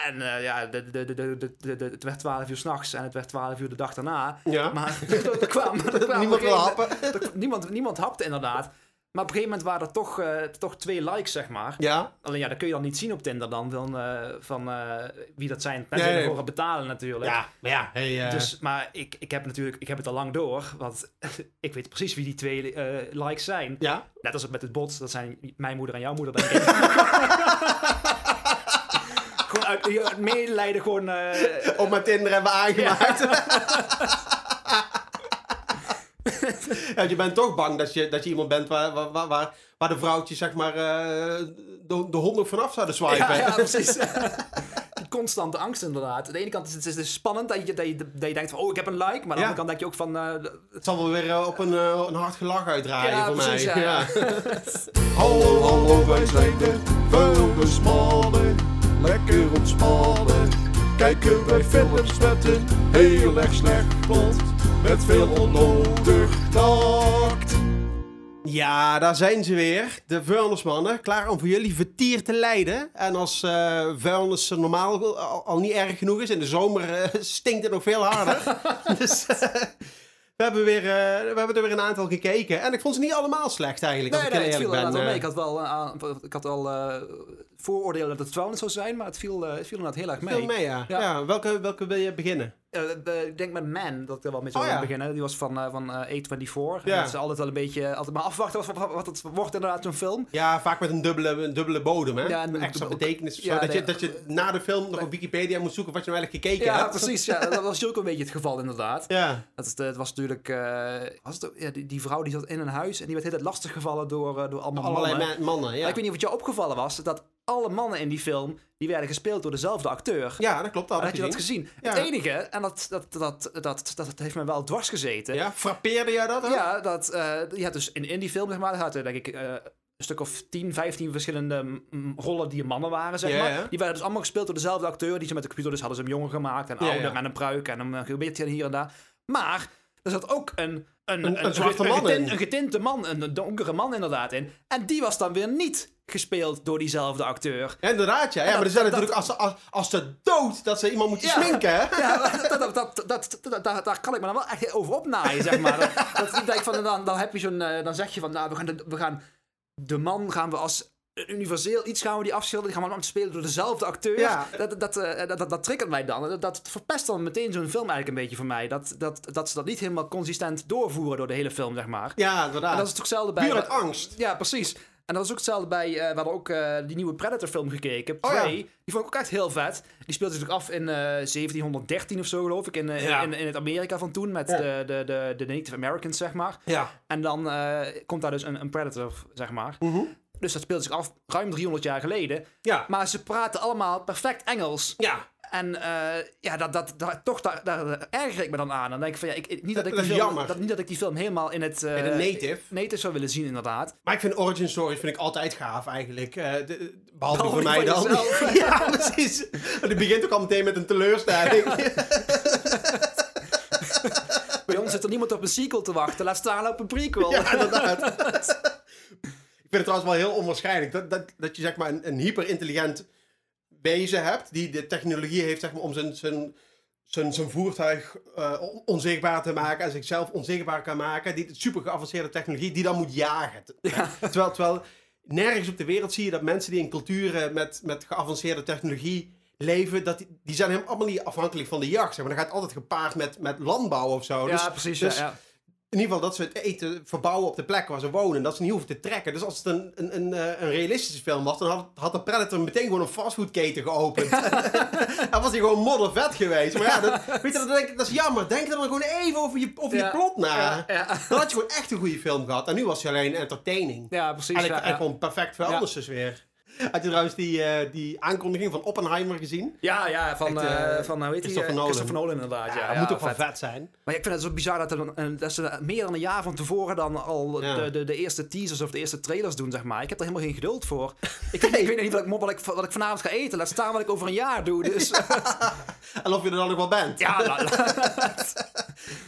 en eh, ja, de, de, de, de, de, het werd 12 uur s'nachts en het werd 12 uur de dag daarna. Ja. Maar er kwam, er kwam Niemand wil happen. er- niemand, niemand hapte inderdaad. Maar op een gegeven moment waren er toch, eh, toch twee likes, zeg maar. Ja. Alleen ja, dat kun je dan niet zien op Tinder dan, van, eh, van eh, wie dat zijn. Tenzij Nee, gaat betalen natuurlijk. Ja, maar ja. Hey, Dus, maar ik, ik heb natuurlijk, ik heb het al lang door, want ik weet precies wie die twee likes zijn. ja. Net als met het bot, dat zijn mijn moeder en jouw moeder, denk ik. gewoon, uit, medelijden gewoon... Op mijn Tinder hebben aangemaakt. Ja, je bent toch bang dat je, dat je iemand bent waar, waar, waar- waar, de vrouwtjes zeg maar eh, de, de hond ook vanaf zouden swipen. Ja, ja, precies. Die constante angst inderdaad. Aan de ene kant is het, is spannend dat je, dat, je, dat je denkt van, oh, ik heb een like. Maar aan de Ja. andere kant denk je ook van... eh, Het zal wel weer eh, op een, een hard gelach uitdraaien Ja, voor precies, mij. ja, ja. Hallo, hallo, wij zijn de vuilnismannen. Lekker ontspannen. Kijken wij films met een heel erg slecht plot. Met veel onnodig tact. Ja, daar zijn ze weer. De vuilnismannen. Klaar om voor jullie vertier te leiden. En als eh, vuilnis normaal al, al niet erg genoeg is, in de zomer eh, stinkt het nog veel harder. dus eh, we, hebben weer, eh, we hebben er weer een aantal gekeken. En ik vond ze niet allemaal slecht eigenlijk, nee, als nee, ik het viel ben. mee. Ik had wel, ik had al eh, vooroordelen dat het 12 zou zijn, maar het viel, het viel inderdaad heel erg mee. veel mee, ja. Ja. ja. welke, welke wil je beginnen? Eh, ik denk met Man dat ik er wel mee zou Oh, ja. beginnen. Die was van, eh van eh, A24. Ja. Dat is altijd wel een beetje, altijd maar afwachten wat, wat, wat het wordt inderdaad zo'n film. Ja, vaak met een dubbele, een dubbele bodem, hè? Ja, en een extra betekenis. of zo. ja, dat, je, dat je na de film nog op Wikipedia moet zoeken wat je nou eigenlijk gekeken Ja, hebt. precies. Ja, dat was ook een beetje het geval inderdaad. Ja. Dat is, het was natuurlijk, was het, ja, die, die vrouw die zat in een huis en die werd heel tijd lastiggevallen door, door allemaal Allerlei mannen. ma- mannen, ja. Ik weet niet of het jou opgevallen was, dat alle mannen in die film, die werden gespeeld door dezelfde acteur. Ja, dat klopt. Dat had had je dat gezien? Ja. Het enige, en dat, dat, dat, dat, dat, heeft me wel dwars gezeten. Ja, frappeerde jij dat ook? Ja, dat, eh je had dus in, in die film, zeg maar, had er denk ik eh, een stuk of 10, 15 verschillende mm, rollen die mannen waren, zeg Ja, maar. ja. Die werden dus allemaal gespeeld door dezelfde acteur. Die ze met de computer dus hadden ze hem jonger gemaakt en Ja, ouder ja. en een pruik en een uh, beetje hier en daar. Maar er zat ook een... Een, Een- een zwarte man getint- in. een getinte man, een donkere man inderdaad in. En die was dan weer niet gespeeld door diezelfde acteur. Ja, inderdaad, ja. ja maar er zijn dat- natuurlijk als, ze- als, als ze dood dat ze iemand moeten Ja. sminken, hè? Ja, dat, dat, dat, dat, dat- daar- daar kan ik me dan wel echt over opnaaien, zeg maar. Dat, dat ik van, dan, dan heb je zo'n, eh, dan zeg je van, nou, we gaan, de, we gaan de man gaan we als universeel iets gaan we die afschilderen, die gaan we allemaal spelen door dezelfde acteur. Ja. Dat, dat, eh, dat, dat, dat triggert mij dan. Dat, dat verpest dan meteen zo'n film eigenlijk een beetje voor mij. Dat, dat, dat ze dat niet helemaal consistent doorvoeren door de hele film, zeg maar. Ja, inderdaad. En dat is toch hetzelfde bij... Puur uit angst. Ja, precies. En dat is ook hetzelfde bij, eh, we hadden ook eh, die nieuwe Predator film gekeken, Oh, ja. Prey. Die vond ik ook echt heel vet. Die speelde zich af in eh 1713 of zo, geloof ik, in, Ja. in, in het Amerika van toen, met Ja. de, de, de, de Native Americans, zeg maar. Ja. En dan komt daar dus een, een Predator, zeg maar. Mhm. Dus dat speelt zich af ruim 300 jaar geleden. Ja. Maar ze praten allemaal perfect Engels. Ja. En eh, ja, dat, dat, dat, toch, daar, daar erger ik me dan aan. Dan denk ik van, ja, ik, niet, dat ik Dat die film, dat, niet dat ik die film helemaal in het... eh, In het native. native zou willen zien, inderdaad. Maar ik vind origin stories vind ik altijd gaaf eigenlijk. Eh, de- de- behalve, voor mij dan. jezelf. ja, precies. Die begint ook al meteen met een teleurstelling. Bij ons zit er niemand op een sequel te wachten. Laat staan op een prequel. ja, inderdaad. ik vind het trouwens wel heel onwaarschijnlijk dat, dat, dat je zeg maar een, een hyperintelligent wezen hebt die de technologie heeft zeg maar, om zijn, zijn, zijn, zijn voertuig eh, on- onzichtbaar te maken en zichzelf onzichtbaar kan maken. Die super geavanceerde technologie die dan moet jagen. Terwijl, terwijl nergens op de wereld zie je dat mensen die in culturen met, met geavanceerde technologie leven, dat die, die zijn helemaal niet afhankelijk van de jacht. Zeg maar. Dan gaat altijd gepaard met, met landbouw of zo. Ja, Dus- precies. dus ja, ja. In ieder geval dat ze het eten verbouwen op de plek waar ze wonen. Dat ze niet hoeven te trekken. Dus als het een, een, een, eh, een realistische film was, dan had, had de Predator meteen gewoon een fastfoodketen geopend. dan was hij gewoon moddervet geweest. Maar ja, dat, weet je, dat, denk ik, dat is jammer. Denk er dan gewoon even over je, over Ja, je plot na. ja, ja. Dan had je gewoon echt een goede film gehad. En nu was hij alleen entertaining. Ja, precies. Eigenlijk, gewoon perfect voor dus weer. Had je trouwens die, eh, die aankondiging van Oppenheimer gezien? Ja, ja, van, Echt, eh, eh, van hoe heet? Christopher Nolan. Christopher Nolan inderdaad. Ja, dat ja, moet toch wel vet. zijn? Maar ik vind het zo bizar dat, er dat ze meer dan een jaar van tevoren dan al de, de, de eerste teasers of de eerste trailers doen, zeg maar. Ik heb er helemaal geen geduld voor. Ik weet, ik weet niet wat ik, wat, ik, wat ik vanavond ga eten. Laat staan wat ik over een jaar doe. Dus En of je er dan nog wel bent. ja, nou,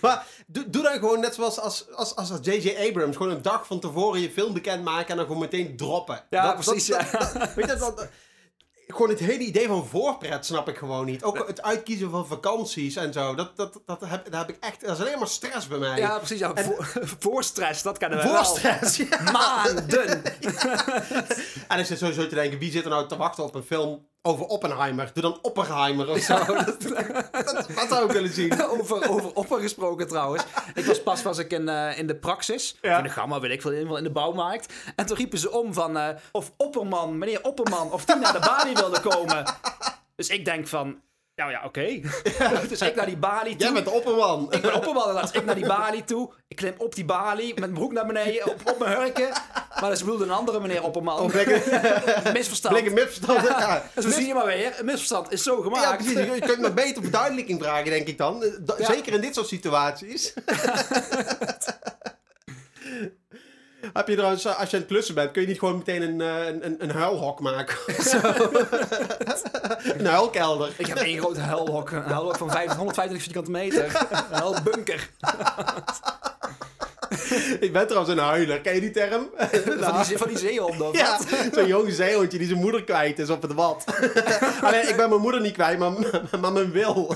Maar doe, doe dan gewoon net zoals als, als, als J.J. Abrams. Gewoon een dag van tevoren je film bekendmaken en dan gewoon meteen droppen. Ja, precies, ja. weet je, dat, gewoon het hele idee van voorpret snap ik gewoon niet. Ook het uitkiezen van vakanties en zo. Dat, dat, dat, heb, dat heb ik echt... Dat is alleen maar stress bij mij. ja, precies. Ja, voor, voorstress, dat kennen we Voor wel. stress, ja. Maanden. En ik zit sowieso te denken, wie zit er nou te wachten op een film over Oppenheimer? Doe dan Oppenheimer of zo. Dat, dat, dat zou ik willen zien. over, over opper gesproken trouwens. Ik was pas was ik in, eh, in de praxis. Ja. Of in de gamma, weet ik veel, in, ieder geval in de bouwmarkt. En toen riepen ze om van... eh, of Opperman, meneer Opperman, of die naar de balie wilde komen. Dus ik denk van, nou ja, oké. dus ik naar die balie toe. Jij bent de opperman. Ik ben opperman inderdaad. Ik naar die balie toe. Ik klim op die balie met mijn broek naar beneden, op, op mijn hurken. Maar dat bedoelde een andere meneer opperman. Of lekker, misverstand. lekker misverstand. Ja, En zo zie je maar weer, een misverstand is zo Ja, gemaakt. precies. Je kunt me beter verduidelijking vragen, denk ik dan. Da- Ja. Zeker in dit soort situaties. Heb je trouwens, als je aan het klussen bent, kun je niet gewoon meteen een, eh, een, een, een huilhok maken? een huilkelder. Ik heb één groot huilhok. Een huilhok van 500 125 vierkante meter. Een huilbunker. Ik ben trouwens een huiler. Ken je die term? Van die, van die zeehonden. of Ja, zo'n jong zeehondje die zijn moeder kwijt is op het wat. Alleen, ik ben mijn moeder niet kwijt, maar, maar mijn wil.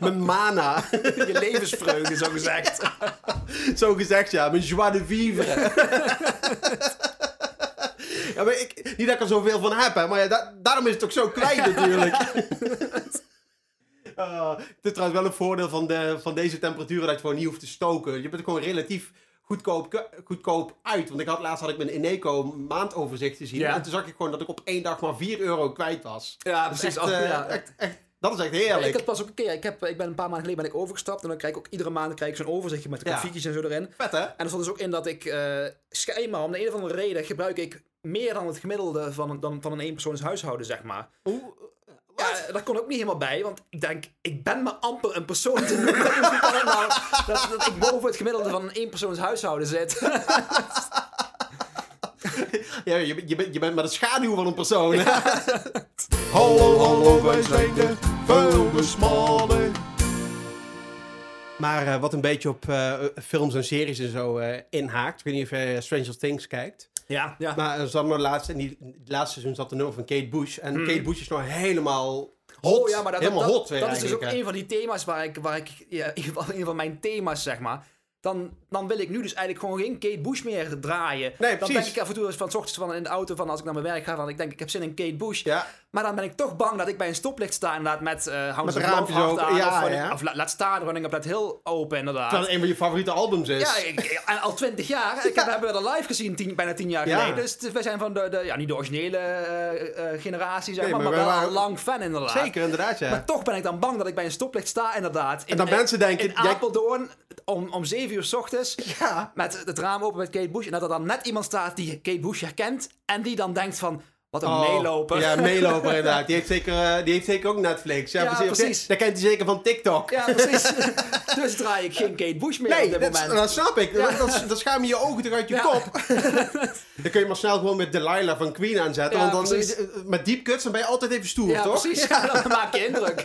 mijn mana. Je levensvreugde, zo gezegd. Zo gezegd, ja. Mijn joie de vivre. ja, maar ik, niet dat ik er zoveel van heb, hè, maar ja, da- daarom is het ook zo klein natuurlijk. Ah, het is trouwens wel een voordeel van, de, van deze temperaturen dat je gewoon niet hoeft te stoken. Je bent er gewoon relatief goedkoop, goedkoop uit. Want ik had, laatst had ik mijn Eneco maandoverzicht gezien. Ja. En toen zag ik gewoon dat ik op één dag maar 4 euro kwijt was. Ja, Dat precies. echt, Oh, eh, ja. echt, echt, dat is echt heerlijk. ik had pas ook een keer, ik, heb, ik ben een paar maanden geleden ben ik overgestapt en dan krijg ik ook iedere maand krijg ik zo'n overzichtje met de Ja. grafiekjes en zo erin. Vet, hè? En er stond dus ook in dat ik eh schijnbaar om de een of andere reden gebruik ik meer dan het gemiddelde van een, dan, van een eenpersoons huishouden, zeg maar. Hoe, Ja, daar kon ook niet helemaal bij, want ik denk, ik ben maar amper een persoon te noemen. Hoe kan het nou dat, dat ik boven het gemiddelde van een eenpersoons huishouden zit? ja, je, bent- je, bent, je bent maar de schaduw van een persoon. Hallo, hallo, wij zijn de vuilnismannen. Maar eh, wat een beetje op eh, films en series en zo eh, inhaakt. Ik weet niet of je Stranger Things kijkt. Ja, ja. Maar er zat maar laatst, in die, het laatste seizoen zat er nummer van Kate Bush. En Kate Bush is nou helemaal hot. Oh ja, maar dat, helemaal dat, hot dat is dus ook een van die thema's waar ik, waar ik ja, in ieder geval een van mijn thema's zeg maar. Dan, dan wil ik nu dus eigenlijk gewoon geen Kate Bush meer draaien. Nee, dan denk ik af en toe van 's ochtends van in de auto van als ik naar mijn werk ga van ik denk ik heb zin in Kate Bush. Ja. Maar dan ben ik toch bang dat ik bij een stoplicht sta inderdaad met uh, Hounds Met of Love aan, ja, of, running- ja. of la- laat staan Running Up That Hill open inderdaad. Het een van je favoriete albums is. Ja, ik, al twintig jaar. Ik heb, we hebben er live gezien tien, bijna tien jaar Ja. geleden. Dus wij zijn van de, de ja, niet de originele eh, generatie, zeg Nee, maar, maar wel waren- een lang fan inderdaad. Zeker, inderdaad, ja. Maar toch ben ik dan bang dat ik bij een stoplicht sta, inderdaad. En dan mensen denken, In Apeldoorn, om, om 7 uur s ochtends, Ja. met het raam open met Kate Bush. En dat er dan net iemand staat die Kate Bush herkent. En die dan denkt van, wat een Oh, meeloper. Ja, meeloper inderdaad. Die heeft zeker, eh, die heeft zeker ook Netflix. Ja, Ja, precies. precies. Dat kent hij zeker van TikTok. Ja, precies. dus draai ik geen Kate Bush meer Nee, op dit dat, moment. dat snap ik. Dan, dan, dan schaam je je ogen toch uit je Ja. kop. dan kun je maar snel gewoon met Delilah van Queen aanzetten. Ja, want dan, precies. eh, met deep cuts dan ben je altijd even stoer, ja, toch? precies. Ja, dan maak je indruk.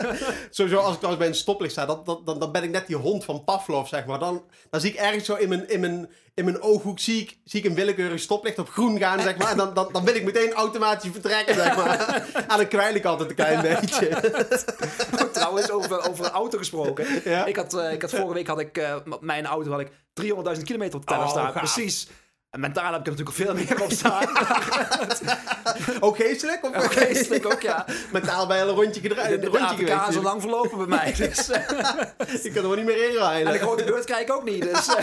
Sowieso als ik trouwens bij een stoplicht sta, dan, dan, dan, dan ben ik net die hond van Pavlov, zeg maar. Dan, dan zie ik ergens zo in mijn, in mijn, in mijn ooghoek zie ik, zie ik een willekeurig stoplicht op groen gaan, zeg maar. En dan, dan, dan wil ik meteen automatisch vertrekken, zeg maar. En dan kwijl ik altijd een klein beetje. Trouwens, over, over een auto gesproken. Ja? Ik, had, eh, ik had vorige week had ik, eh, mijn auto had ik 300.000 kilometer op de teller Oh, staan. Precies. En mentaal heb ik er natuurlijk veel meer op staan. Ook geestelijk? Of Oké, geestelijk ook, ja. Mentaal bij een rondje, gedra- De, de, rondje APK is geweest. al lang verlopen bij mij. Dus, Je kan er wel niet meer inrijden. en de grote beurt krijg ik ook niet. Dus,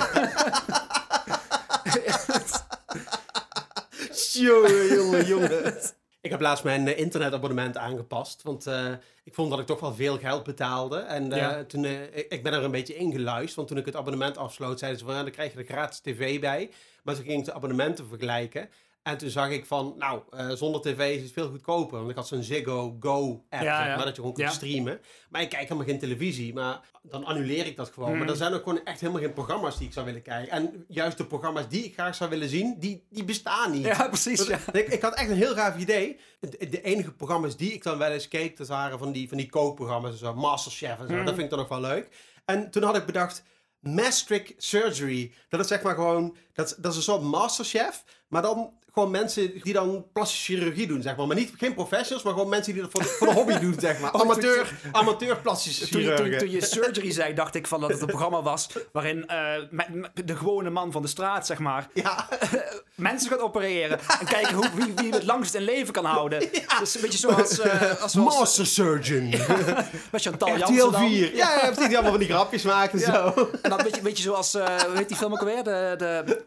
Jongen, jongen, jongen. Ik heb laatst mijn eh, internetabonnement aangepast. Want eh, ik vond dat ik toch wel veel geld betaalde. En eh, Ja. toen, ik, ik ben er een beetje ingeluisterd. Want toen ik het abonnement afsloot, zeiden ze van... Ja, dan krijg je er gratis tv bij. Maar toen ging ik de abonnementen vergelijken. En toen zag ik van, nou, eh, zonder tv is het veel goedkoper. Want ik had zo'n Ziggo Go app, Ja, zeg ja. maar, dat je gewoon kunt Ja. streamen. Maar ik kijk helemaal geen televisie. Maar dan annuleer ik dat gewoon. Hmm. Maar er zijn ook gewoon echt helemaal geen programma's die ik zou willen kijken. En juist de programma's die ik graag zou willen zien, die, die bestaan niet. ja, precies. Ja. Ik, ik had echt een heel gaaf idee. De, de enige programma's die ik dan wel eens keek, dat waren van die, van die kookprogramma's, zo Masterchef en zo. Dat vind ik dan nog wel leuk. En toen had ik bedacht, Mastric Surgery. Dat is zeg maar gewoon, dat, dat is een soort Masterchef, maar dan gewoon mensen die dan plastische chirurgie doen, zeg maar. Maar niet, geen professionals, maar gewoon mensen die dat voor de hobby doen, zeg maar. Amateur, amateur plastische Toen je, toen, chirurgen. toen je surgery zei, dacht ik van dat het een programma was waarin eh, de gewone man van de straat, zeg maar, Ja, mensen gaat opereren en kijken hoe, wie, wie het langst in leven kan houden. Dus een beetje zoals, eh als, Master Surgeon. met Chantal Jansen dan. 4. Ja, ja, precies. Die allemaal van die grapjes maakt en Ja. zo. En dan weet je, weet je zoals, eh hoe heet die film ook alweer? De, de,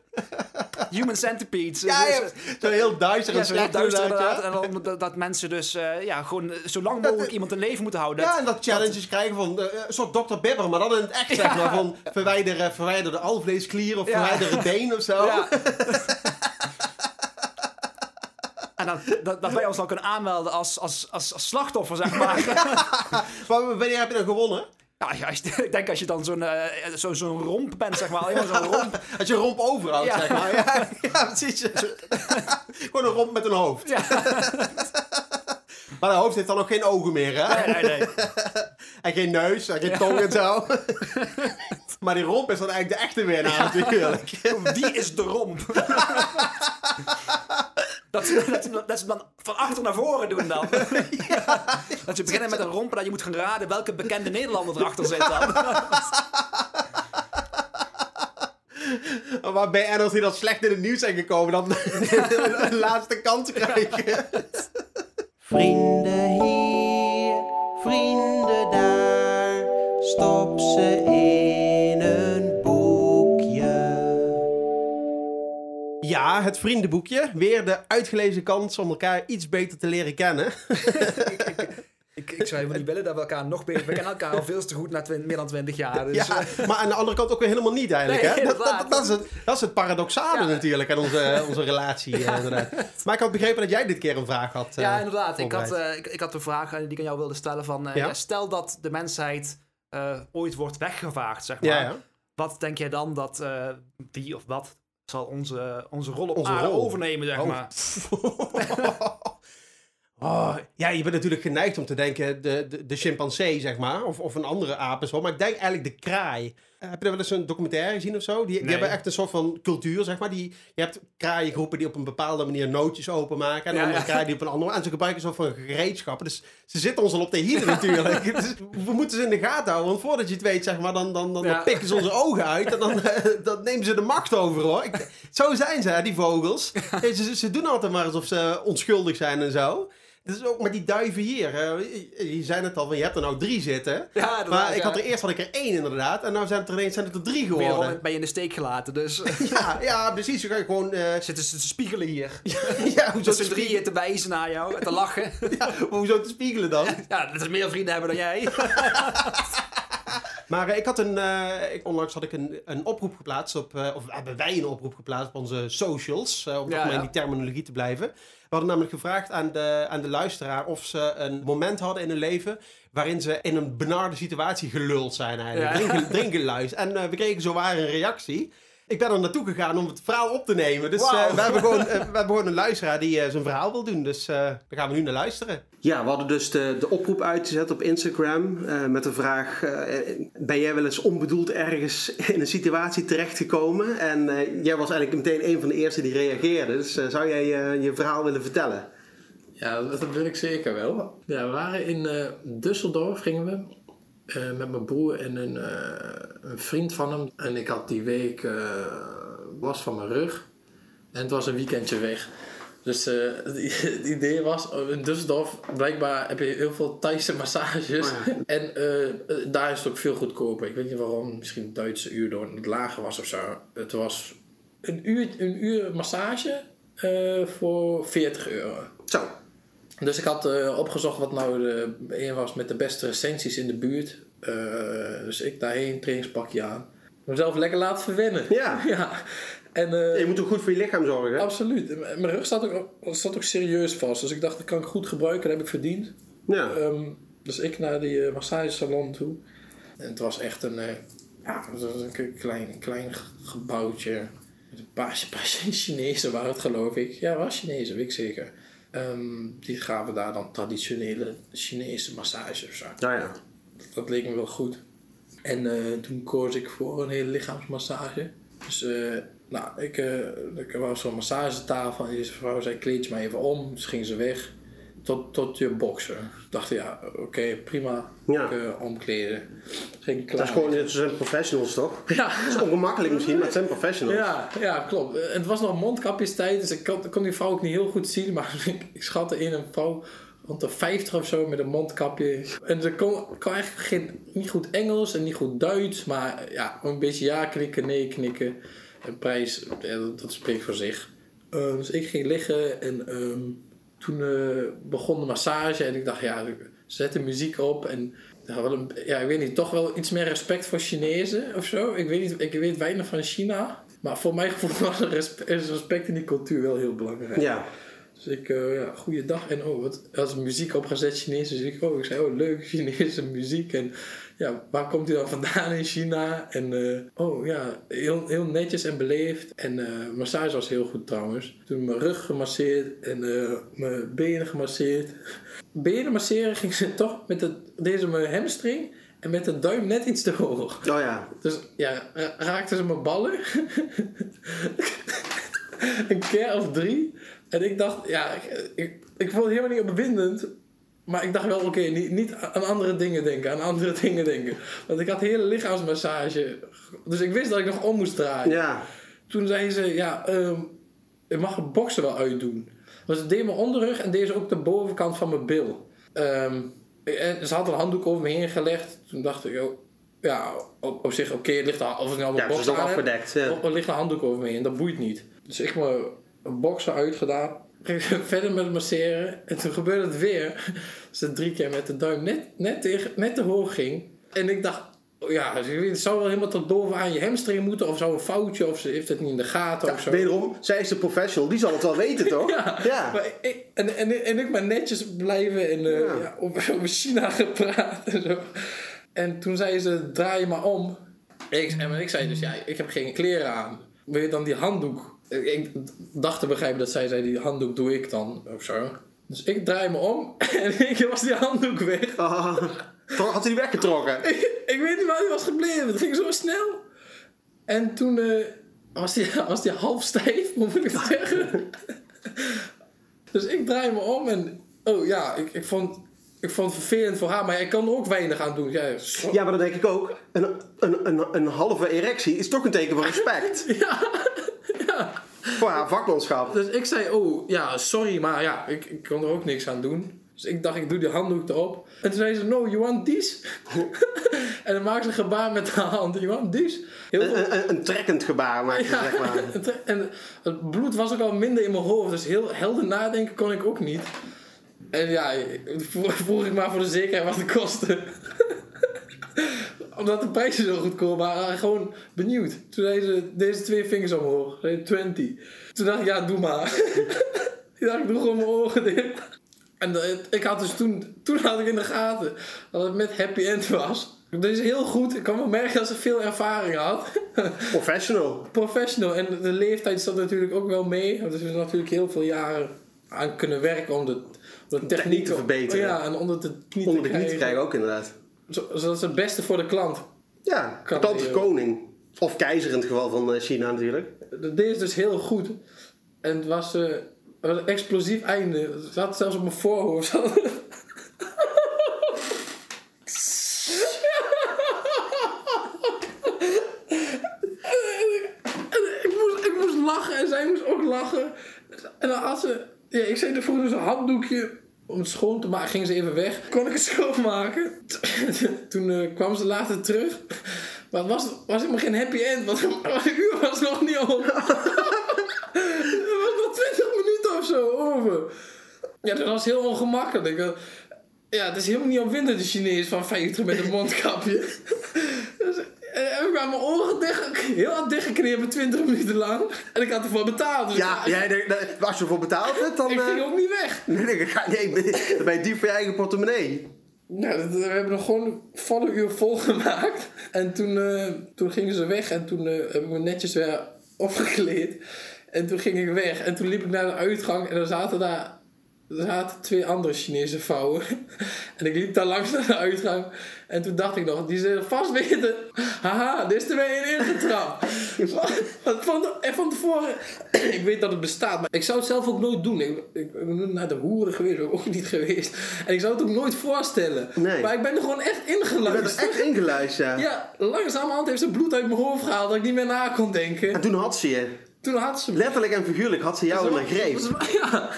Human centipedes. Ja, ja, zo heel duister ja, en zo heel duister inderdaad, inderdaad. ja. En dan dat, dat mensen dus eh, ja, gewoon eh, zo lang mogelijk iemand in leven moeten houden. Ja, en dat challenges krijgen van eh, een soort Dr. Bibber, maar dan in het echt, zeg maar. Van verwijder, verwijder de alvleesklier of Ja. verwijder het been of zo. Ja. En dan, dat, dat wij ons dan kunnen aanmelden als, als, als, als slachtoffer, zeg maar. Maar wanneer heb je dan gewonnen? Ja, ja, als je- ik denk als je dan zo'n eh, zo, zo'n romp bent, zeg maar. Zo'n romp. Als je een romp overhoudt, Ja. zeg maar. Ja, ja precies. Gewoon een romp met een hoofd. Ja. Maar dat hoofd heeft dan ook geen ogen meer, hè? Nee, nee, nee. En geen neus, en geen tong en zo. maar die romp is dan eigenlijk de echte winnaar natuurlijk. Wie is de romp? Dat ze, dat, ze, dat ze hem dan van achter naar voren doen dan. Dat ze beginnen met een romp en dat je moet gaan raden welke bekende Nederlander erachter zit dan. Maar bij NL's die dan slecht in het nieuws zijn gekomen, dan een laatste kans krijgen. Vrienden hier, vrienden daar, stop ze in Ja, het vriendenboekje. Weer de uitgelezen kans om elkaar iets beter te leren kennen. Ik, ik zou helemaal niet willen dat we elkaar nog beter... We kennen elkaar al veel te goed na meer dan 20 jaar. Dus, Ja, eh, maar aan de andere kant ook weer helemaal niet eigenlijk. Nee, hè? Dat, dat, is het, dat is het paradoxale Ja. natuurlijk aan onze, onze relatie. eh, inderdaad. Maar ik had begrepen dat jij dit keer een vraag had. eh, ja, inderdaad. Ik had, eh, ik, ik had een vraag eh, die ik aan jou wilde stellen. Van, eh, stel dat de mensheid eh, ooit wordt weggevaagd, zeg maar. Wat denk jij dan dat eh, wie of wat zal onze, onze rol op Onze aarde rol. overnemen, zeg Oh. maar? Oh, ja, je bent natuurlijk geneigd om te denken de, de, de chimpansee, zeg maar. Of, of een andere aap en zo. Maar ik denk eigenlijk de kraai. Eh, heb je daar wel eens een documentaire gezien of zo? Die, hebben echt een soort van cultuur, zeg maar. Die, je hebt kraaiengroepen die op een bepaalde manier nootjes openmaken. En Ja, andere ja. kraaien die op een andere manier. En ze gebruiken een soort van gereedschappen. Dus ze zitten ons al op de hielen natuurlijk. Dus we moeten ze in de gaten houden. Want voordat je het weet, zeg maar, dan, dan, dan, Ja. dan pikken ze onze ogen uit. En dan, eh, dan nemen ze de macht over, hoor. Ik, zo zijn ze, hè, die vogels. Ze, ze doen altijd maar alsof ze onschuldig zijn en zo. Dat is ook met die duiven hier. je, zei het al, je hebt er nou drie zitten. Ja, maar ik had er eerst had ik er één inderdaad. En nu zijn het er ineens zijn het er drie Ben je, geworden. ben je in de steek gelaten, dus Ja, ja, precies. Je kan gewoon... eh, zitten ze te spiegelen hier. ja, hoezo Met z'n drieën te wijzen naar jou, en te lachen. ja, hoezo te spiegelen dan? Ja, dat is meer vrienden hebben dan jij. Maar eh, ik had een, eh, ik, onlangs had ik een, een oproep geplaatst op, eh, of hebben wij een oproep geplaatst op onze socials, om toch maar in die terminologie te blijven. We hadden namelijk gevraagd aan de, aan de luisteraar of ze een moment hadden in hun leven waarin ze in een benarde situatie geluld zijn eigenlijk. Ja. Drinken, drinken luis. En we kregen zowaar een reactie. Ik ben er naartoe gegaan om het verhaal op te nemen. Dus eh, we, hebben gewoon, eh, we hebben gewoon een luisteraar die eh, zijn verhaal wil doen. Dus eh, daar gaan we nu naar luisteren. Ja, we hadden dus de, de oproep uitgezet op Instagram eh, met de vraag... eh, ben jij wel eens onbedoeld ergens in een situatie terechtgekomen? En eh, jij was eigenlijk meteen een van de eerste die reageerde. Dus zou jij eh, je verhaal willen vertellen? Ja, dat wil ik zeker wel. Ja, we waren in eh Düsseldorf, gingen we. Eh, met mijn broer en een, eh, een vriend van hem. En ik had die week eh, last van mijn rug. En het was een weekendje weg. Dus eh, het idee was, oh, in Düsseldorf blijkbaar heb je heel veel Thaise massages. Oh En eh, eh, daar is het ook veel goedkoper. Ik weet niet waarom, misschien het Duitse uur door het lager was of zo. Het was een uur, een uur massage eh, voor 40 euro. Zo. Dus ik had eh, opgezocht wat nou de een was met de beste recensies in de buurt. Eh, dus ik daarheen, trainingspakje aan. Mezelf lekker laten verwennen. Ja. ja. En, eh, Je moet ook goed voor je lichaam zorgen. Absoluut. Mijn rug staat ook, staat ook serieus vast. Dus ik dacht, dat kan ik goed gebruiken. Dat heb ik verdiend. Ja. Ehm, dus ik naar die massagesalon toe. En het was echt een, ja, het was een klein, klein gebouwtje. Met een paar, paar Chinezen waren het geloof ik. Ja, was Chinezen, weet ik zeker. Ehm, die gaven daar dan traditionele Chinese massages of. Nou ja. Dat leek me wel goed. En eh, toen koos ik voor een hele lichaamsmassage. Dus eh, nou, ik, eh ik was zo'n massagetafel en deze vrouw zei kleed je maar even om. Dus ging ze weg tot, tot je boksen. Ik dacht ja, oké, prima. Ja. Ik, eh, omkleden. Ging klaar. Dat is gewoon, het zijn professionals toch? Ja, Het is ongemakkelijk misschien, maar het zijn professionals. ja, ja, klopt. En het was nog mondkapjestijd, dus ik kon, kon die vrouw ook niet heel goed zien. Maar ik, ik schatte in een vrouw rond de 50 of zo met een mondkapje. En ze kon, kon eigenlijk geen, niet goed Engels en niet goed Duits. Maar ja, een beetje ja knikken, nee knikken. En prijs, ja, dat, dat spreekt voor zich. Eh, dus ik ging liggen en ehm, toen eh, begon de massage en ik dacht, ja, zet de muziek op en een, ja, ik weet niet, toch wel iets meer respect voor Chinezen of zo. Ik weet, niet, ik weet weinig van China, maar voor mijn gevoel was respect in die cultuur wel heel belangrijk. Ja. Dus ik, eh ja, goeiedag. En oh, wat, als er muziek opgezet Chinees, dus ik, oh, ik zei, oh, leuk, Chinese muziek. En ja, waar komt hij dan vandaan in China? En eh, oh ja, heel, heel netjes en beleefd. En eh massage was heel goed trouwens. Toen mijn rug gemasseerd en eh, mijn benen gemasseerd. Benen masseren ging ze toch met de, deze mijn hamstring en met de duim net iets te hoog. Oh ja. Dus ja, ra- raakten ze mijn ballen. een keer of drie. En ik dacht, ja, ik, ik, ik vond het helemaal niet opwindend. Maar ik dacht wel, oké, niet, niet aan andere dingen denken, aan andere dingen denken. Want ik had hele lichaamsmassage. Dus ik wist dat ik nog om moest draaien. Ja. Toen zei ze, ja, ehm ik mag het boksen wel uitdoen. Dus ze deed mijn onderrug en deed ze ook de bovenkant van mijn bil. Ehm, en ze had een handdoek over me heen gelegd. Toen dacht ik, oh, ja, op, op zich, oké, het ligt er, of ik nou mijn Ja, het is afgedekt. Ja. er ligt een handdoek over me heen, dat boeit niet. Dus ik mijn boksen uitgedaan. Ging verder met masseren. En toen gebeurde het weer. Dus het drie keer met de duim net, net, tegen, net te hoog ging. En ik dacht, oh ja, dus het zou wel helemaal tot bovenaan je hamstring moeten. Of zou een foutje, of ze heeft het niet in de gaten of zo. Wederom, zij is de professional, die zal het wel weten, toch? Ja, Ja. Maar ik, en, en, en ik maar netjes blijven en eh, Ja. ja, over, over China gepraat en zo. En toen zei ze, draai je maar om. Ik, en ik zei dus, ja, ik heb geen kleren aan. Wil je dan die handdoek? Ik, dacht te begrijpen dat zij zei, die handdoek doe ik dan, of zo. Dus ik draai me om en ik was die handdoek weg. Toch had hij die weggetrokken? Ik, ik weet niet waar hij was gebleven. Het ging zo snel. En toen eh, was hij was die half stijf, hoe moet ik het zeggen? dus ik draai me om en... Oh ja, ik, ik, vond, ik vond het vervelend voor haar, maar ik kan er ook weinig aan doen. Ja, Ja, maar dat denk ik ook. Een, een, een, een halve erectie is toch een teken van respect. ja, ja. Voor haar vakmanschap. Dus ik zei, oh ja, sorry, maar ja, ik, ik kon er ook niks aan doen. Dus ik dacht, ik doe die handdoek erop. En toen zei ze, no, you want this? en dan maakte ze een gebaar met haar hand. You want this? Heel veel- Een, een, trekkend gebaar maak je, Ja, zeg maar. en het bloed was ook al minder in mijn hoofd, dus heel helder nadenken kon ik ook niet. En ja, vroeg ik maar voor de zekerheid wat het kostte. Omdat de prijzen zo goedkoop waren, gewoon benieuwd. Toen zei ze, deze twee vingers omhoog, zei 20. Toen dacht ik, ja, doe maar. ik dacht, ik doe gewoon mijn ogen dicht. En de- ik had dus toen, toen had ik in de gaten dat het met happy end was. Dat is heel goed. Ik kan wel merken dat ze veel ervaring had. Professional. professional. En de leeftijd zat natuurlijk ook wel mee. Want er is natuurlijk heel veel jaren aan kunnen werken om de, om de techniek te verbeteren. Ja, en onder de knie Onder te de knie te krijgen. krijgen ook inderdaad. Zo- Zodat ze het beste voor de klant. Ja, klant is die, koning. Of keizer in het geval van eh, China natuurlijk. Dat deed ze dus heel goed. En het was, eh, was een explosief einde. Het zat zelfs op mijn voorhoofd. En ik, moest, ik moest lachen en zij moest ook lachen. En dan had ze... Ja, ik zei ervoor dus een handdoekje om het schoon te maken. Ging ze even weg. Kon ik het schoonmaken. Toen eh, kwam ze later terug. Maar het was, was helemaal geen happy end. Want het uur was nog niet om. Er was nog 20 minuten of zo over. Ja, dat was heel ongemakkelijk. Ja, het is helemaal niet opwindend, de Chinees van 50 met een mondkapje. En heb ik aan mijn oren dicht, heel hard dichtgeknepen, 20 minuten lang. En ik had ervoor betaald. Dus Ja, jij, nou, als je ervoor betaald hebt, dan... ik ging eh, ook niet weg. Nee, nee, ga- nee, dan ben je diep voor je eigen portemonnee. Nou, dat- we hebben nog gewoon een volle uur vol gemaakt. En toen, eh, toen gingen ze weg en toen eh, heb ik me netjes weer opgekleed. En toen ging ik weg en toen liep ik naar de uitgang en er zaten daar er zaten twee andere Chinese vrouwen. En ik liep daar langs naar de uitgang. En toen dacht ik nog, die zullen vast weten. Haha, dit is er weer in ingetrapt. Van, en van tevoren, ik weet dat het bestaat, maar ik zou het zelf ook nooit doen. Ik, ik ben naar de hoeren geweest, ben ook niet geweest. En ik zou het ook nooit voorstellen. Nee. Maar ik ben er gewoon echt ingeluisterd. er echt ingeluisterd, ja. Ja, langzamerhand heeft ze bloed uit mijn hoofd gehaald dat ik niet meer na kon denken. En toen had ze je. Toen had ze me. Letterlijk en figuurlijk had ze jou in haar greep. Ja,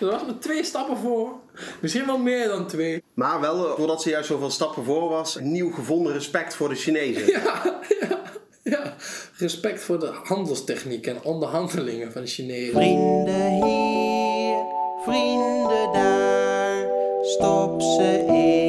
er twee stappen voor. Misschien wel meer dan twee. Maar wel, eh, doordat ze juist zoveel stappen voor was, een nieuw gevonden respect voor de Chinezen. Ja, ja, ja. respect voor de handelstechniek en onderhandelingen van de Chinezen. Vrienden hier, vrienden daar, stop ze in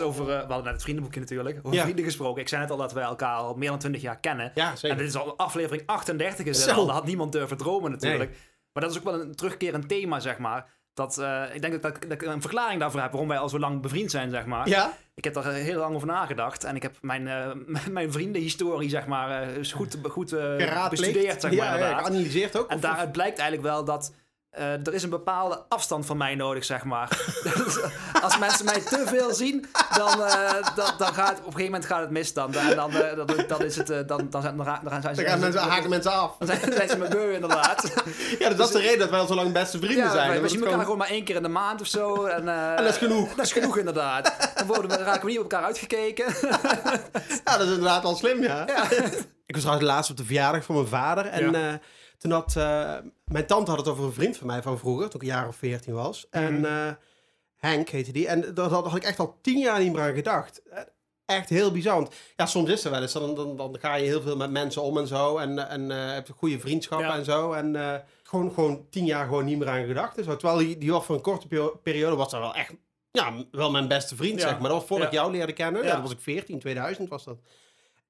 over, eh, we hadden net het vriendenboekje natuurlijk, over Ja. vrienden gesproken. Ik zei net al dat wij elkaar al meer dan 20 jaar kennen. Ja, zeker. En dit is al aflevering 38 is. Dat had niemand durven dromen natuurlijk. Maar dat is ook wel een terugkerend thema, zeg maar. Dat, eh, ik denk dat, ik- dat ik een verklaring daarvoor heb waarom wij al zo lang bevriend zijn, zeg maar. Ja? Ik heb daar heel lang over nagedacht. En ik heb mijn, eh, mijn vriendenhistorie, zeg maar, goed, goed bestudeerd, zeg maar, ja, geanalyseerd ook. En of- daaruit blijkt eigenlijk wel dat eh, er is een bepaalde afstand van mij nodig, zeg maar. Dus als mensen mij te veel zien, dan, eh, dan, dan gaat op een gegeven moment gaat het mis dan. En dan, eh, dan, dan is het, dan, dan, zijn, dan, ze... Dan gaan mensen, haken mensen af. Dan zijn, zijn ze me beu, inderdaad. Ja, dus dat is de reden dat wij al zo lang beste vrienden Ja, zijn. we zien elkaar gewoon- maar één keer in de maand of zo. En, En dat is genoeg. Dat is genoeg, inderdaad. Dan worden we, raken we niet op elkaar uitgekeken. Ja, dat is inderdaad wel slim, ja. Ik was trouwens laatst op de verjaardag van mijn vader. En Ja. Toen had... eh, mijn tante had het over een vriend van mij van vroeger. Toen ik een jaar of veertien was. Mhm. En eh, Henk heette die. En daar had, had ik echt al tien jaar niet meer aan gedacht. Eh, Echt heel bizar. Want ja, soms is er wel eens. Dan, dan, dan ga je heel veel met mensen om en zo. En, en eh, heb je goede vriendschappen Ja. en zo. En gewoon, gewoon tien jaar gewoon niet meer aan gedacht. zo. Terwijl die, die was voor een korte peri- periode was dat wel echt... Ja, wel mijn beste vriend, Ja. zeg maar. Dat was voordat Ja. ik jou leerde kennen. Ja. Ja. dat was ik 14, 2000 was dat.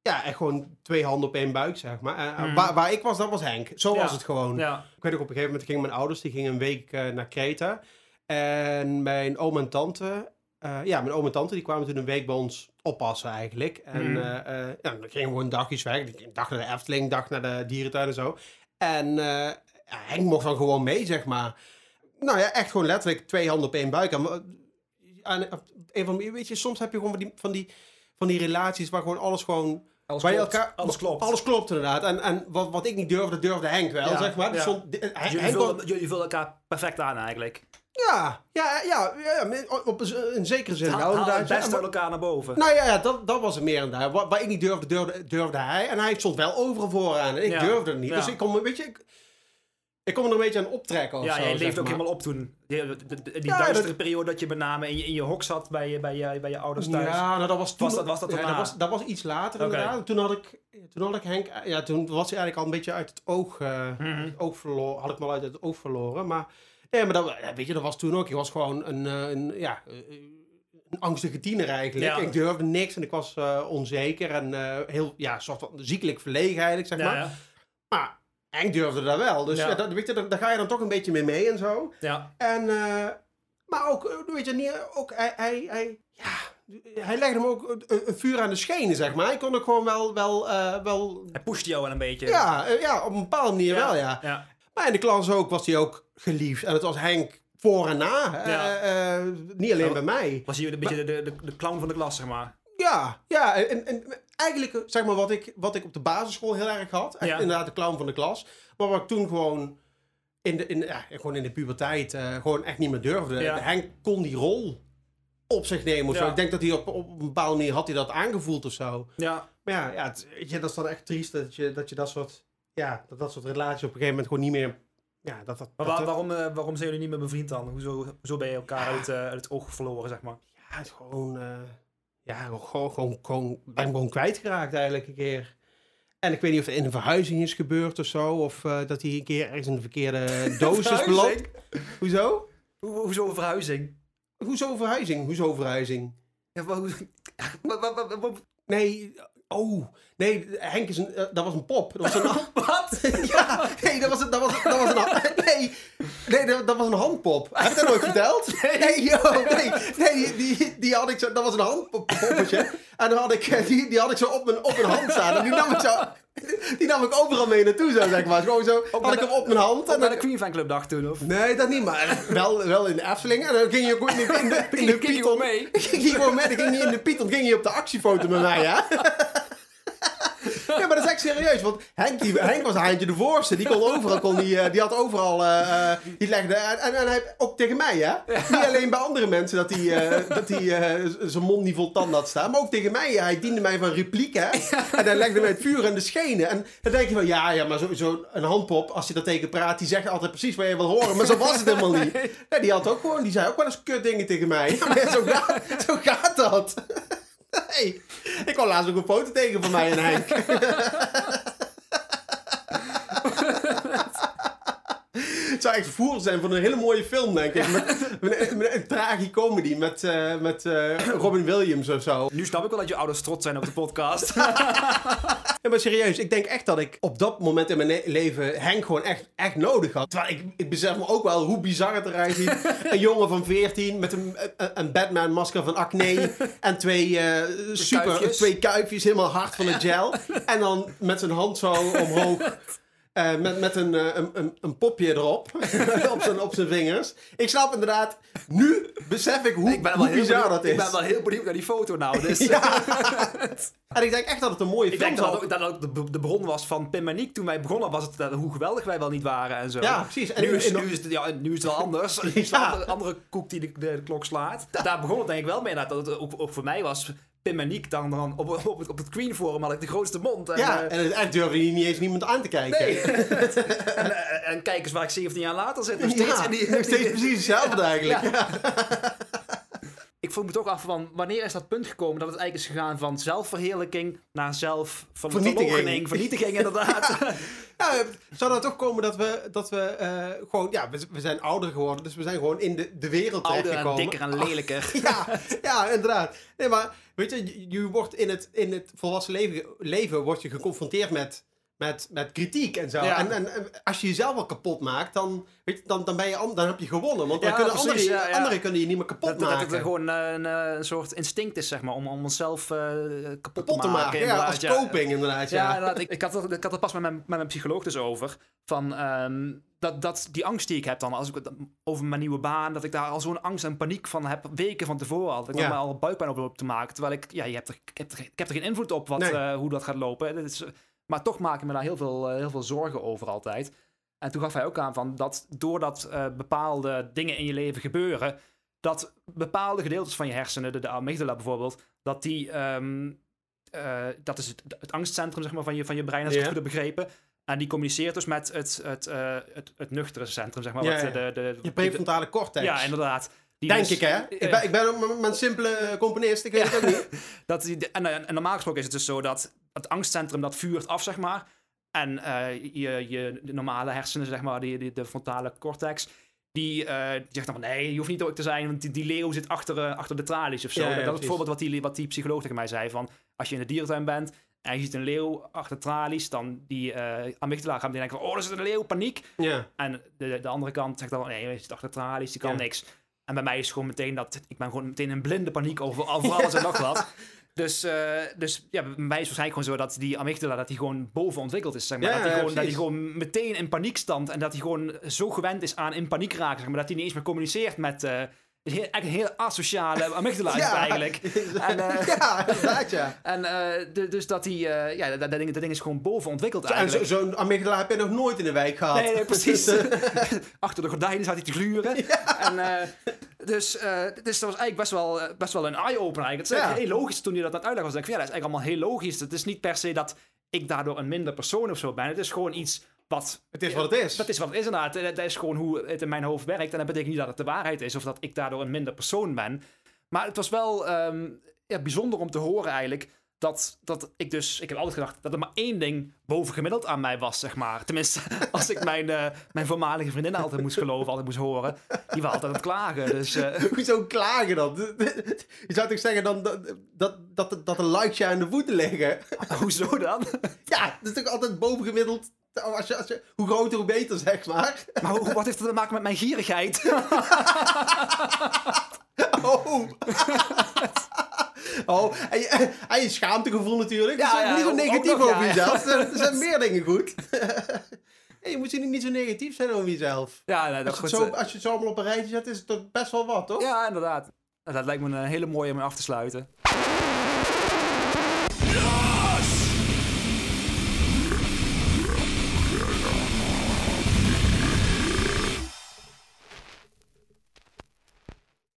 Ja, echt gewoon twee handen op één buik, zeg maar. En, Mhm. waar, waar ik was, dat was Henk. Zo Ja. was het gewoon. Ja. Ik weet ook, op een gegeven moment gingen mijn ouders, die gingen een week eh, naar Kreta. En mijn oom en tante, eh, ja, mijn oom en tante, die kwamen toen een week bij ons oppassen eigenlijk. En eh, eh, ja, dan gingen we gewoon dagjes weg. Een dag naar de Efteling, dag naar de dierentuin en zo. En eh, Henk mocht dan gewoon mee, zeg maar. Nou ja, echt gewoon letterlijk twee handen op één buik. En, en op een van die, weet je, soms heb je gewoon van die, van die, van die relaties waar gewoon alles gewoon Alles klopt. elkaar, Alles klopt. Alles klopt inderdaad. En, en wat, wat ik niet durfde, durfde Henk wel, Ja, zeg maar. Dus ja. stond- de- hij- Jullie Henk jullie vullen elkaar perfect aan eigenlijk. ja, ja, ja, ja, ja, op een, in zekere zin Haal, wel haal het ja. beste Maar- uit elkaar naar boven. nou ja, ja dat, dat was het meer inderdaad. Wat, waar ik niet durfde, durfde, durfde hij. En hij stond wel overal vooraan. En ik Ja. durfde het niet. Ja. Dus ik kon, weet je, ik, ik kon me er een beetje aan optrekken of ja, zo, jij leefde ook maar. helemaal op toen. Die, die, die- die Ja, duistere dat- periode dat je met name in je, in je hok zat bij, je- bij, je, bij je ouders thuis. Ja, nou, dat was toen. Was dat- was dat ja, dat, was, dat was iets later Oké. inderdaad. Toen had ik, toen had ik Henk, ja, toen was hij eigenlijk al een beetje uit het oog, eh, Mhm. het oog verloren. Had ik me al uit het oog verloren. Maar, ja, maar dat, weet je, dat was toen ook. Ik was gewoon een, eh, een ja, eh, een angstige tiener eigenlijk. Ja. Ik durfde niks en ik was onzeker en heel, ja, soort van ziekelijk verlegen eigenlijk, zeg Ja, maar. Henk durfde dat wel. Dus Ja. dat, weet je, daar, daar ga je dan toch een beetje mee mee en zo. ja. En, eh, maar ook, eh, weet je, niet, ook hij, hij, hij, ja, hij legde hem ook een, vuur aan de schenen, zeg maar. Hij kon ook gewoon wel, wel, eh, wel Hij pushte jou wel een beetje. ja, eh, ja, op een bepaalde manier wel, ja. ja. Maar in de klas ook was hij ook geliefd. En het was Henk voor en na. eh, Ja. eh, niet alleen bij mij. Was hij een beetje de, de, de clown van de klas, zeg maar. Ja, ja. En, en eigenlijk, eh, zeg maar, wat ik, wat ik op de basisschool heel erg had. Echt Ja. inderdaad de clown van de klas. Maar wat ik toen gewoon in de, in, ja, gewoon in de puberteit eh, gewoon echt niet meer durfde. Ja. Henk kon die rol op zich nemen of zo. Ja. Ik denk dat hij op, op een bepaalde manier had hij dat aangevoeld of zo. Ja. Maar ja, ja het, je, dat is dan echt triest dat je dat, je dat soort... Ja, dat dat soort relaties op een gegeven moment gewoon niet meer... Ja, dat dat... Maar dat- waarom, eh, waarom zijn jullie niet meer bevriend dan? Hoezo, hoezo ben je elkaar uit, uit het oog verloren, zeg maar? Ja, het is gewoon... ja, gewoon, gewoon, gewoon... Ben gewoon kwijtgeraakt eigenlijk een keer. En ik weet niet of er in een verhuizing is gebeurd of zo. Of eh, dat hij een keer ergens in de verkeerde doos is beland. Hoezo? Ho- hoezo een verhuizing? Hoezo verhuizing? Hoezo verhuizing? Ja, maar hoe- Nee, oh. Nee, Henk is een... eh, dat was een pop. Dat was een... Wat? ja, nee, dat was, een- dat was, dat was een... Nee, nee dat, dat was een handpop. Heb ik dat nooit verteld? Nee, joh, nee. Nee, die, die, had ik zo... Dat was een handpoppetje. En dan had ik... eh, Die, die had ik zo op mijn, op mijn hand staan. En die nam ik zo... Die nam ik overal mee naartoe, zo zeg maar. Gewoon zo had ik hem op mijn hand. En naar de Queen Fanclub dag toen, of? nee, dat niet, maar wel, wel in de Efteling. En dan ging je ook in de, in de, in de Ging je Python. gewoon mee? ging je gewoon mee. Dan ging je in de Python, ging je op de actiefoto met mij, ja. Ja, maar dat is echt serieus. Want Henk, die, Henk was Heintje de voorste. Die kon overal, kon die, eh, die had overal, eh, eh, die legde, en, en, hij, ook tegen mij, hè. Niet alleen bij andere mensen dat hij, dat hij zijn mond niet vol tanden had staan. Maar ook tegen mij. Hij diende mij van repliek, hè. En hij legde mij het vuur aan de schenen. En dan denk je van, ja, ja, maar sowieso een handpop, als je dat tegen praat, die zegt altijd precies wat je wil horen. Maar zo was het helemaal niet. Ja, die had ook gewoon, die zei ook wel eens kut dingen tegen mij. Ja, maar zo, gaat, zo gaat dat. Nee, ik kwam laatst ook een foto tegen van mij en Henk. Het zou echt voer zijn van een hele mooie film, denk ik. Met, met, met een tragicomedy met, eh, met eh, Robin Williams of zo. Nu snap ik wel dat je ouders trots zijn op de podcast. Ja, maar serieus, ik denk echt dat ik op dat moment in mijn leven Henk gewoon echt, echt nodig had. Terwijl ik, ik besef me ook wel hoe bizar het eruit ziet. een jongen van 14 met een, een, Batman-masker van acne en twee, eh, super, kuifjes. twee kuifjes, helemaal hard van het gel. En dan met zijn hand zo omhoog. Eh, met met een, eh, een, een, een popje erop. op, zijn, op zijn vingers. Ik snap inderdaad, nu besef ik hoe, ik ben hoe bizar benieuwd, dat is. Ik ben wel heel benieuwd naar die foto nou. Dus. Ja. en ik denk echt dat het een mooie Ik film denk dat dat ook de, de bron was van Pim en toen wij begonnen. Was het dat, hoe geweldig wij wel niet waren en zo. Ja, precies. En nu, is, nu, is het, ja, nu is het wel anders. Ja. een andere, andere koek die de, de klok slaat. Da- Daar begon het denk ik wel mee. Dat het ook, ook voor mij was. Pim en Niek dan, dan op, op, het, op het Queen Forum had ik de grootste mond. En, Ja, eh, en uiteindelijk durfde hij niet eens niemand aan te kijken. Nee. en, eh, en kijk eens waar ik 17 jaar later zit. Nog steeds Ja, in die, nog steeds precies hetzelfde eigenlijk. Ja. Ik vroeg me toch af van wanneer is dat punt gekomen dat het eigenlijk is gegaan van zelfverheerlijking naar zelfvernietiging. Vernietiging. Vernietiging, inderdaad. Ja, zou dat toch komen dat we, dat we eh, gewoon, ja, we, we zijn ouder geworden, dus we zijn gewoon in de, de wereld Ouder en dikker en lelijker. Ja, ja, inderdaad. Nee, maar weet je, je, je wordt in het, in het volwassen leven, leven word je geconfronteerd met, met, met kritiek en zo. Ja. En, en, en als je jezelf al kapot maakt, dan, weet je, dan, dan, ben je, an- dan heb je gewonnen. Want dan Ja, kunnen precies, anderen, ja, anderen kunnen je niet meer kapot Dat, dat maken. het gewoon eh, een, eh, een soort instinct is, zeg maar, om, om onszelf eh, kapot, kapot te maken, ja, inderdaad, als coping inderdaad. Ja, inderdaad. Ik, ik, had ik had er pas met mijn, met mijn psycholoog dus over. Van, ehm, dat, dat die angst die ik heb dan, als ik, het- over mijn nieuwe baan, dat ik daar al zo'n angst en paniek van heb, weken van tevoren al. Dat ik Ja. me al buikpijn loop te maken. Terwijl ik, ja, je hebt er, ik, heb er, ik heb er geen invloed op wat, Nee. hoe dat gaat lopen. Dat is, maar toch maak ik me daar heel veel, eh, heel veel zorgen over altijd. En toen gaf hij ook aan van dat doordat eh, bepaalde dingen in je leven gebeuren, dat bepaalde gedeeltes van je hersenen, de, de amygdala bijvoorbeeld, dat die, ehm, eh, dat is het, het angstcentrum zeg maar, van, je, van je brein, als ik het goed heb begrepen. En die communiceert dus met het, het, eh, het, het nuchtere centrum, zeg maar. Ja, wat, ja. de, de, je prefrontale cortex. Ja, inderdaad. Die Denk dus- ik, hè? Ik ben, ik ben ook een simpele eh, componist, ik weet het ook niet. Dat die, en, en, normaal gesproken is het dus zo dat het angstcentrum dat vuurt af, zeg maar. En eh, je, je de normale hersenen, zeg maar, die, die, de frontale cortex, die, eh, die zegt dan van nee, je hoeft niet dood te zijn, want die, die leeuw zit achter, eh, achter de tralies of zo. Ja, ja, dat is precies. bijvoorbeeld wat die, wat die psycholoog tegen mij zei van, als je in de dierentuin bent en je ziet een leeuw achter tralies, dan die eh amygdala gaat denken van, oh, er zit een leeuw, paniek. Ja. En de, de andere kant zegt dan, nee, je zit achter tralies, die kan niks. En bij mij is gewoon meteen dat, ik ben gewoon meteen in blinde paniek over, over alles en nog wat. Dus, eh, dus ja, bij mij is waarschijnlijk gewoon zo dat die amygdala dat die gewoon bovenontwikkeld is. Zeg maar. Ja, dat, hij ja, gewoon, dat hij precies. gewoon meteen in paniek stand en dat hij gewoon zo gewend is aan in paniek raken. Zeg maar, dat hij niet eens meer communiceert met... eh heel, eigenlijk een heel asociale amygdala het eigenlijk. En, eh, ja, inderdaad, ja. en eh, de- dus dat hij... eh, ja, dat, dat, ding, dat ding is gewoon bovenontwikkeld En zo- eigenlijk. zo'n amygdala heb je nog nooit in de wijk gehad. Nee, nee, precies. Achter de gordijnen zat hij te gluren. En, dus, dus dat was eigenlijk best wel, best wel een eye-opener eigenlijk. Het is Ja. eigenlijk heel logisch toen je dat aan het uitleggen was. Denk ik, van, ja, dat is eigenlijk allemaal heel logisch. Het is niet per se dat ik daardoor een minder persoon of zo ben. Het is gewoon iets wat... het is wat het is. Dat is wat het is inderdaad. Dat is gewoon hoe het in mijn hoofd werkt. En dat betekent niet dat het de waarheid is of dat ik daardoor een minder persoon ben. Maar het was wel ehm, ja, bijzonder om te horen eigenlijk. Dat, dat ik dus, ik heb altijd gedacht dat er maar één ding bovengemiddeld aan mij was, zeg maar. Tenminste, als ik mijn, eh, mijn voormalige vriendin altijd moest geloven, altijd moest horen. Die was altijd aan het klagen. Dus eh, Hoezo klagen dan? Je zou toch zeggen dan dat, dat, dat, dat de aan de voeten liggen? hoezo dan? Ja, dat is toch altijd bovengemiddeld. Als je, als je, hoe groter, hoe beter, zeg maar. Maar hoe- wat heeft dat te maken met mijn gierigheid? Oh. Oh, en je, en je schaamtegevoel natuurlijk. Ja, Ja, ja, niet zo negatief nog, over ja, jezelf. Er, zijn meer dingen goed. Hey, je moet niet niet zo negatief zijn over jezelf. Ja, nee, dat Als je, goed. zo, eh, als je het zo allemaal op een rijtje zet, is het toch best wel wat, toch? Ja, inderdaad. Nou, Dat lijkt me een hele mooie om af te sluiten.